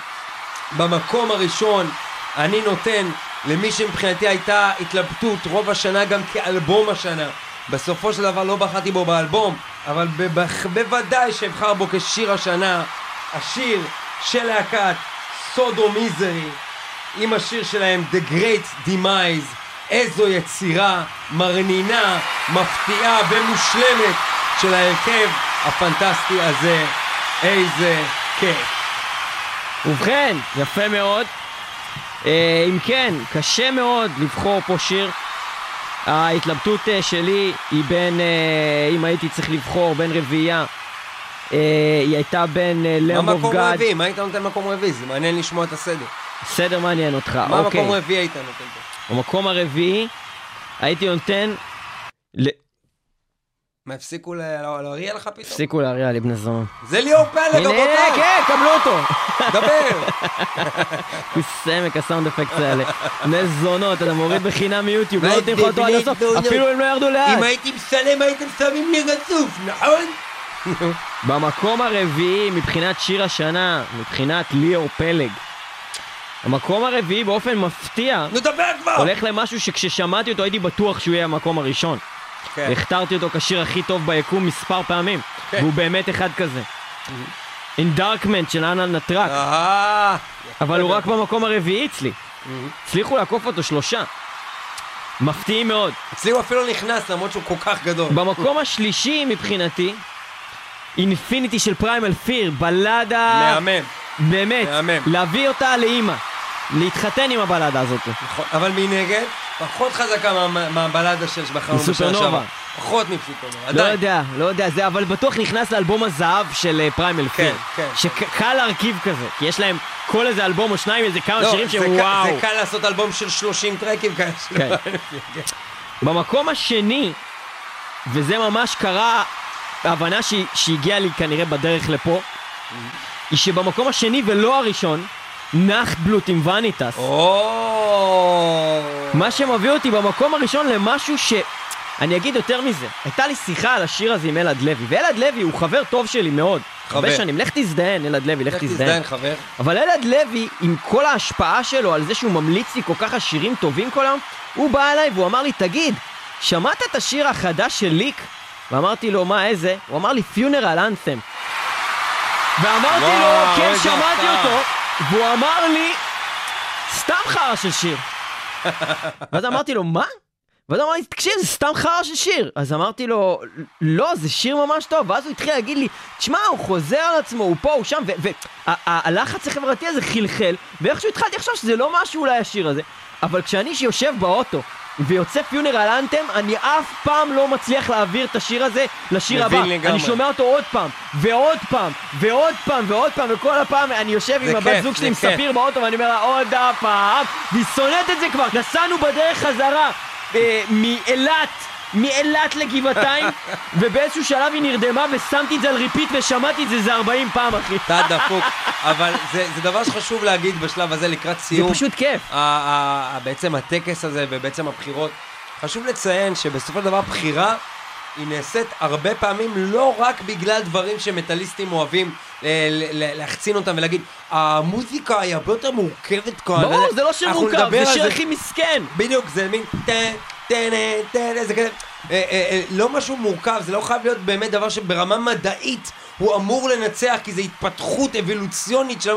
[SPEAKER 2] במקום הראשון אני נותן למי שמבחינתי הייתה התלבטות רוב השנה גם כאלבום השנה. בסופו של דבר לא בחרתי בו באלבום, אבל בוודאי שאבחר בו כשיר השנה, השיר של להקת סודו מיזרי, עם השיר שלהם The Great Demise. איזו יצירה מרנינה, מפתיעה ומושלמת של ההרכב הפנטסטי הזה. איזה כיף.
[SPEAKER 1] ובכן, יפה מאוד. אה, אם כן, קשה מאוד לבחור פה שיר. ההתלבטות אה, שלי היא בין, אה, אם הייתי צריך לבחור בין רביעייה, אה, היא הייתה בין
[SPEAKER 2] מה
[SPEAKER 1] למב אוף
[SPEAKER 2] מקום
[SPEAKER 1] גאד.
[SPEAKER 2] רביעי? מה היית נותן מקום רביעי? זה מעניין לשמוע את הסדר.
[SPEAKER 1] סדר מעניין אותך,
[SPEAKER 2] מה
[SPEAKER 1] אוקיי.
[SPEAKER 2] המקום הרביעי היית נותן פה?
[SPEAKER 1] במקום הרביעי הייתי נותן...
[SPEAKER 2] מה, הפסיקו ל- לה- להריע לך פתאום?
[SPEAKER 1] הפסיקו להריע לי בני זונות.
[SPEAKER 2] זה ליאור פלג,
[SPEAKER 1] הנה,
[SPEAKER 2] רבותיי!
[SPEAKER 1] כן, קבלו אותו.
[SPEAKER 2] דבר!
[SPEAKER 1] סמק הסאונד אפקט האלה. בני זונות, אתה מוריד בחינם מיוטיוב, לא נותנים לך אותו עד הסוף? אפילו הם לא ירדו לאט.
[SPEAKER 2] אם הייתי מצלם הייתם שמים לי רצוף, נכון?
[SPEAKER 1] במקום הרביעי מבחינת שיר השנה, מבחינת ליאור פלג. המקום הרביעי באופן מפתיע
[SPEAKER 2] נו דבר כבר!
[SPEAKER 1] הולך למשהו שכששמעתי אותו הייתי בטוח שהוא יהיה המקום הראשון.
[SPEAKER 2] כן.
[SPEAKER 1] הכתרתי אותו כשיר הכי טוב ביקום מספר פעמים,
[SPEAKER 2] כן.
[SPEAKER 1] והוא באמת אחד כזה. אינדרקמנט של אנה נטרק, אבל הוא רק במקום הרביעי אצלי. הצליחו לעקוף אותו שלושה. מפתיעים מאוד.
[SPEAKER 2] אצלי הוא אפילו נכנס למרות שהוא כל כך גדול.
[SPEAKER 1] במקום השלישי מבחינתי, אינפיניטי של פריימל פיר, בלדה...
[SPEAKER 2] מהמם.
[SPEAKER 1] באמת,
[SPEAKER 2] מהמם.
[SPEAKER 1] להביא אותה לאימא. להתחתן עם הבלדה הזאת.
[SPEAKER 2] נכון, אבל מנגד, פחות חזקה מה- מהבלדה של שבחרנו בשנה
[SPEAKER 1] מסופרנובה.
[SPEAKER 2] שעברה. פחות מסופרנובה,
[SPEAKER 1] לא
[SPEAKER 2] עדיין.
[SPEAKER 1] יודע, לא יודע, זה אבל בטוח נכנס לאלבום הזהב של אה, פריימל פיר.
[SPEAKER 2] כן.
[SPEAKER 1] שקל להרכיב כזה, כי יש להם כל איזה אלבום או שניים, איזה כמה
[SPEAKER 2] לא,
[SPEAKER 1] שירים
[SPEAKER 2] זה
[SPEAKER 1] שהם וואו.
[SPEAKER 2] זה קל לעשות אלבום של 30 טרקים כאלה. של
[SPEAKER 1] כן.
[SPEAKER 2] פריימל פיר, כן.
[SPEAKER 1] במקום השני, וזה ממש קרה, ההבנה שהיא- שהגיעה לי כנראה בדרך לפה, היא שבמקום השני ולא הראשון, נחט בלוט עם וניטס. מה שמביא אותי במקום הראשון למשהו ש... אני אגיד יותר מזה, הייתה לי שיחה על השיר הזה עם אלעד לוי, ואלעד לוי הוא חבר טוב שלי מאוד. הרבה
[SPEAKER 2] חבר.
[SPEAKER 1] שנים, לך תזדיין, אלעד לוי, לך
[SPEAKER 2] לך
[SPEAKER 1] תזדיין.
[SPEAKER 2] תזדיין חבר.
[SPEAKER 1] אבל אלעד לוי, עם כל ההשפעה שלו על זה שהוא ממליץ לי כל כך על שירים טובים כל היום, הוא בא אליי והוא אמר לי, תגיד, שמעת את השיר החדש של ליק? ואמרתי לו, מה, איזה? הוא אמר לי, פיונרל אנת'ם. ואמרתי לו,
[SPEAKER 2] וואו,
[SPEAKER 1] כן,
[SPEAKER 2] איזה
[SPEAKER 1] שמעתי
[SPEAKER 2] הפתעה."
[SPEAKER 1] אותו, והוא אמר לי, סתם חרא של שיר. ואז אמרתי לו, מה? ואז הוא אמר לי, תקשיב, זה סתם חרא של שיר. אז אמרתי לו, לא, זה שיר ממש טוב. ואז הוא התחיל להגיד לי, תשמע, הוא חוזר על עצמו, הוא פה, הוא שם, והלחץ החברתי הזה חלחל, ואיכשהו התחלתי לחשוב שזה לא משהו אולי השיר הזה. אבל כשאני שיושב באוטו, ויוצא פיונרל אנתם, אני אף פעם לא מצליח להעביר את השיר הזה לשיר הבא.
[SPEAKER 2] לגמרי.
[SPEAKER 1] אני שומע אותו עוד פעם, ועוד פעם, ועוד פעם, ועוד פעם, וכל הפעם אני יושב עם הבת זוג שלי, עם. ספיר באוטו, ואני אומר לה עוד פעם, והיא שונאת את זה כבר, נסענו בדרך חזרה אה, מאילת. מאילת לגבעתיים, ובאיזשהו שלב היא נרדמה ושמתי את זה על repeat ושמעתי את זה איזה 40 פעם, אחי.
[SPEAKER 2] אתה דפוק. אבל זה זה דבר שחשוב להגיד בשלב הזה לקראת
[SPEAKER 1] זה
[SPEAKER 2] סיום.
[SPEAKER 1] פשוט כיף.
[SPEAKER 2] בעצם הטקס הזה ובעצם הבחירות, חשוב לציין שבסופו של דבר בחירה היא נעשית הרבה פעמים לא רק בגלל דברים שמטאליסטים אוהבים ל- להחצין אותם ולהגיד, המוזיקה היא הרבה יותר מורכבת כאן.
[SPEAKER 1] ברור, זה לא שיר
[SPEAKER 2] אנחנו
[SPEAKER 1] מורכב,
[SPEAKER 2] נדבר
[SPEAKER 1] זה שיר הכי מסכן.
[SPEAKER 2] בדיוק, זה מין טה, טנה, טנה, זה כזה, אה, אה, אה, לא משהו מורכב, זה לא חייב להיות באמת דבר שברמה מדעית הוא אמור לנצח, כי זה התפתחות אבולוציונית של...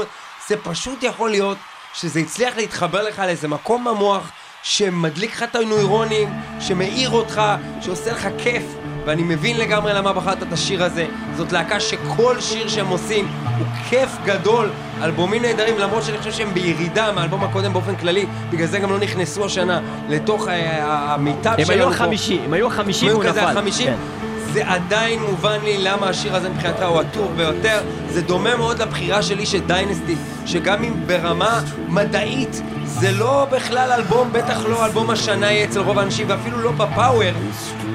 [SPEAKER 2] זה פשוט יכול להיות שזה הצליח להתחבר לך לאיזה מקום במוח שמדליק לך את הנוירונים, שמאיר אותך, שעושה לך כיף. ואני מבין לגמרי למה בחרת את השיר הזה. זאת להקה שכל שיר שהם עושים הוא כיף גדול. אלבומים נהדרים, למרות שאני חושב שהם בירידה מהאלבום הקודם באופן כללי, בגלל זה גם לא נכנסו השנה לתוך אה, המיטב
[SPEAKER 1] הם
[SPEAKER 2] שלנו פה.
[SPEAKER 1] הם היו החמישי
[SPEAKER 2] היו
[SPEAKER 1] והוא
[SPEAKER 2] כזה
[SPEAKER 1] נפל.
[SPEAKER 2] זה עדיין מובן לי למה השיר הזה מבחינתך הוא הטוב ביותר. זה דומה מאוד לבחירה שלי של דיינסטי, שגם אם ברמה מדעית זה לא בכלל אלבום, בטח לא אלבום השנה יהיה אצל רוב האנשים, ואפילו לא בפאוור.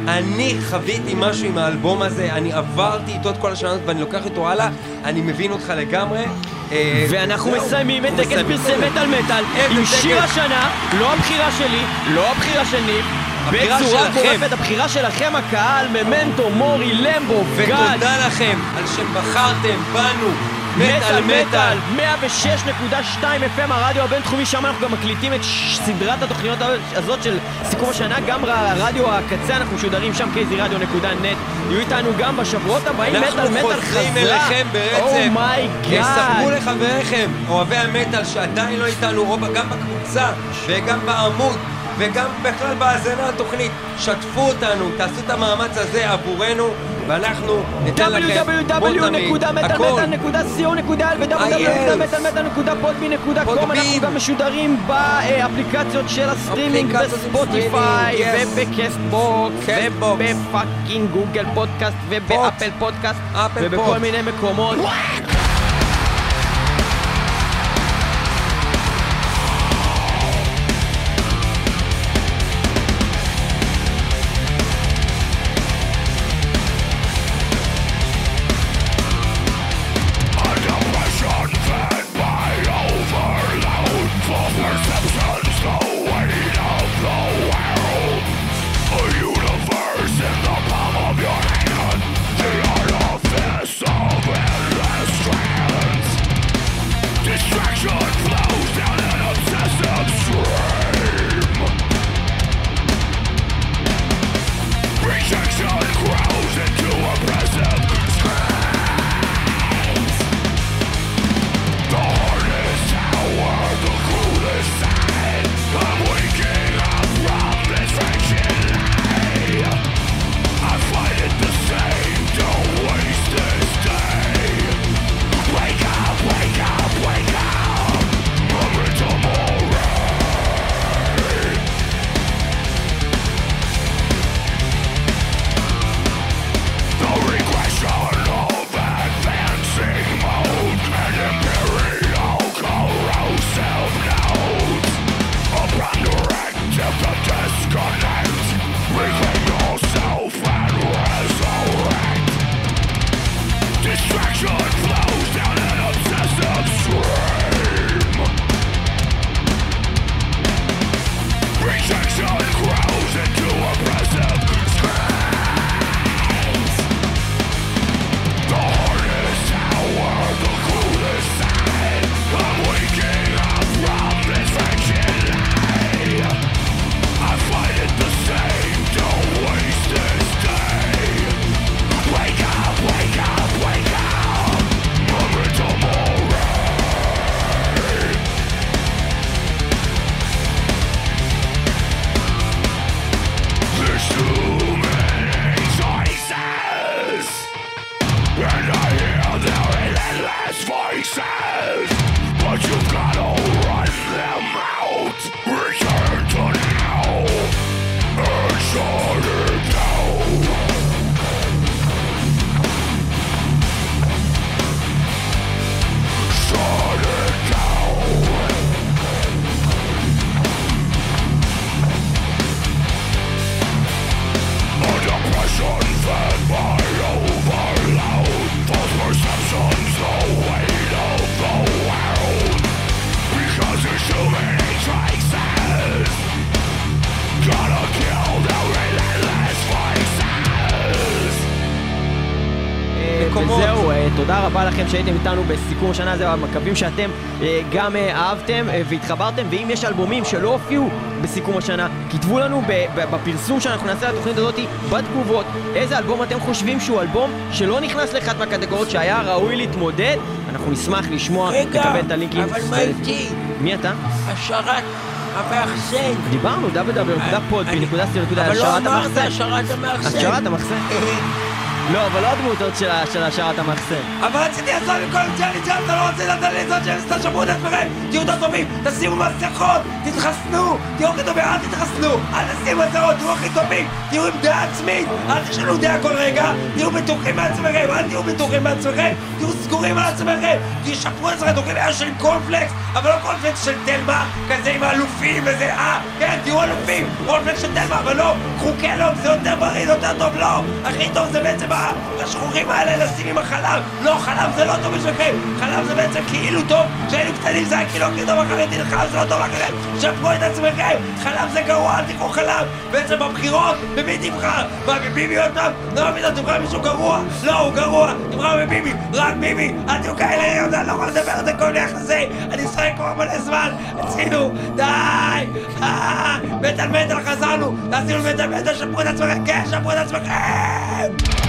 [SPEAKER 2] אני חוויתי משהו עם האלבום הזה, אני עברתי איתו את כל השנה הזאת ואני לוקח איתו הלאה, אני מבין אותך לגמרי. אה,
[SPEAKER 1] ואנחנו מסיימים את טקס פרסי. מטאל מטאל עם? שיר השנה, לא הבחירה שלי, לא הבחירה של ניב,
[SPEAKER 2] הבחירה שלכם.
[SPEAKER 1] הבחירה שלכם הקהל, ממנטו, מורי, למבו, גד,
[SPEAKER 2] ותודה לכם על שבחרתם בנו,
[SPEAKER 1] מטאל מטאל, 106.2 FM הרדיו הבינתחומי, שם אנחנו גם מקליטים את סדרת התוכניות הזאת של סיכום השנה, גם הרדיו הקצה, אנחנו משודרים שם, kzradio.net, יהיו איתנו גם בשבועות הבאים, מטאל
[SPEAKER 2] אנחנו
[SPEAKER 1] מטאל
[SPEAKER 2] חוזרים
[SPEAKER 1] חזרה, Oh
[SPEAKER 2] אליכם ברצף.
[SPEAKER 1] Oh my god,
[SPEAKER 2] ספרו לחבריכם, אוהבי המטאל שעדיין לא איתנו, גם בקבוצה וגם בעמוד וגם בכלל בהאזנה לתוכנית. שתפו אותנו, תעשו את המאמץ הזה עבורנו, ואנחנו ניתן לכם
[SPEAKER 1] www.metalmetal.co.il ו-www.metalmetal.podme.com אנחנו. גם משודרים באפליקציות של הסטרימינג
[SPEAKER 2] ב
[SPEAKER 1] Spotify.
[SPEAKER 2] וב Castbox
[SPEAKER 1] Castbox.
[SPEAKER 2] וב
[SPEAKER 1] fucking Google Podcast וב Apple
[SPEAKER 2] Podcast
[SPEAKER 1] ובכל. מיני מקומות שהייתם איתנו בסיכום השנה הזה, מקווים שאתם אה, גם אה, אהבתם אה, והתחברתם, ואם יש אלבומים שלא הופיעו בסיכום השנה, כתבו לנו בפרסום שאנחנו נעשה לתוכנית הזאת בתגובות, איזה אלבום אתם חושבים שהוא אלבום שלא נכנס לאחת מהקטגוריות שהיה ראוי להתמודד, אנחנו נשמח לשמוע,
[SPEAKER 3] רגע,
[SPEAKER 1] לקבל את הלינקים.
[SPEAKER 3] אבל מה איתי?
[SPEAKER 1] מי אתה?
[SPEAKER 3] השרת המאחסן.
[SPEAKER 1] דיברנו, www.podby.co.il,
[SPEAKER 3] אבל לא
[SPEAKER 1] השערת
[SPEAKER 3] אמרת. השרת המאחסן.
[SPEAKER 1] השערת המחסן. לא, אבל לא עוד ה- של השערת המחסן.
[SPEAKER 2] אבל רציתי לעשות עם כל אמצעי הניסיון, אתה לא רוצה לדעת לזאת שהם תשמרו את עצמכם, תהיו טובים, תשימו מסכות, תתחסנו, תהיו הכי טובים, אל תתחסנו, אל תשימו מסכות, תהיו הכי טובים, תהיו עם דעה עצמית, אל תשנו דעה כל רגע, תהיו בטוחים בעצמכם, אל תהיו בטוחים בעצמכם, תהיו סגורים על עצמכם, תשפרו את עצמכם, תאכלו בעיה של קורנפלקס, אבל לא קורנפלקס של תלמה, כזה עם האלופים וזה, אה, כן, תהיו אלופים, קורנפלקס של תלמה, אבל לא, קחו קלוג, זה יותר בריא, זה יותר טוב, לא, הכי טוב זה בעצם השחורים האלה לשים עם החלב, לא, חלב זה לא טוב בשבילכם, חלב זה בעצם כאילו טוב, כשהיינו קטנים זה היה כאילו הכי טוב החרדי, חלב זה לא טוב לכם, שפרו את עצמכם, חלב זה גרוע, אל תקחו חלב, בעצם בבחירות, במי תבחר? מה, בביבי עוד פעם? לא מבין, תבחר? מישהו גרוע, לא, הוא גרוע, תבחר בביבי, רק ביבי, אל תהיו כאלה, אני לא יכול לדבר על זה כל מיני יחסי, אני אשחק כבר מלא זמן, רצינו, די, אה, מטאל מטאל חזרנו, תעשינו מטאל מטאל, שפרו את עצמכם, כן, שפרו את עצמכם!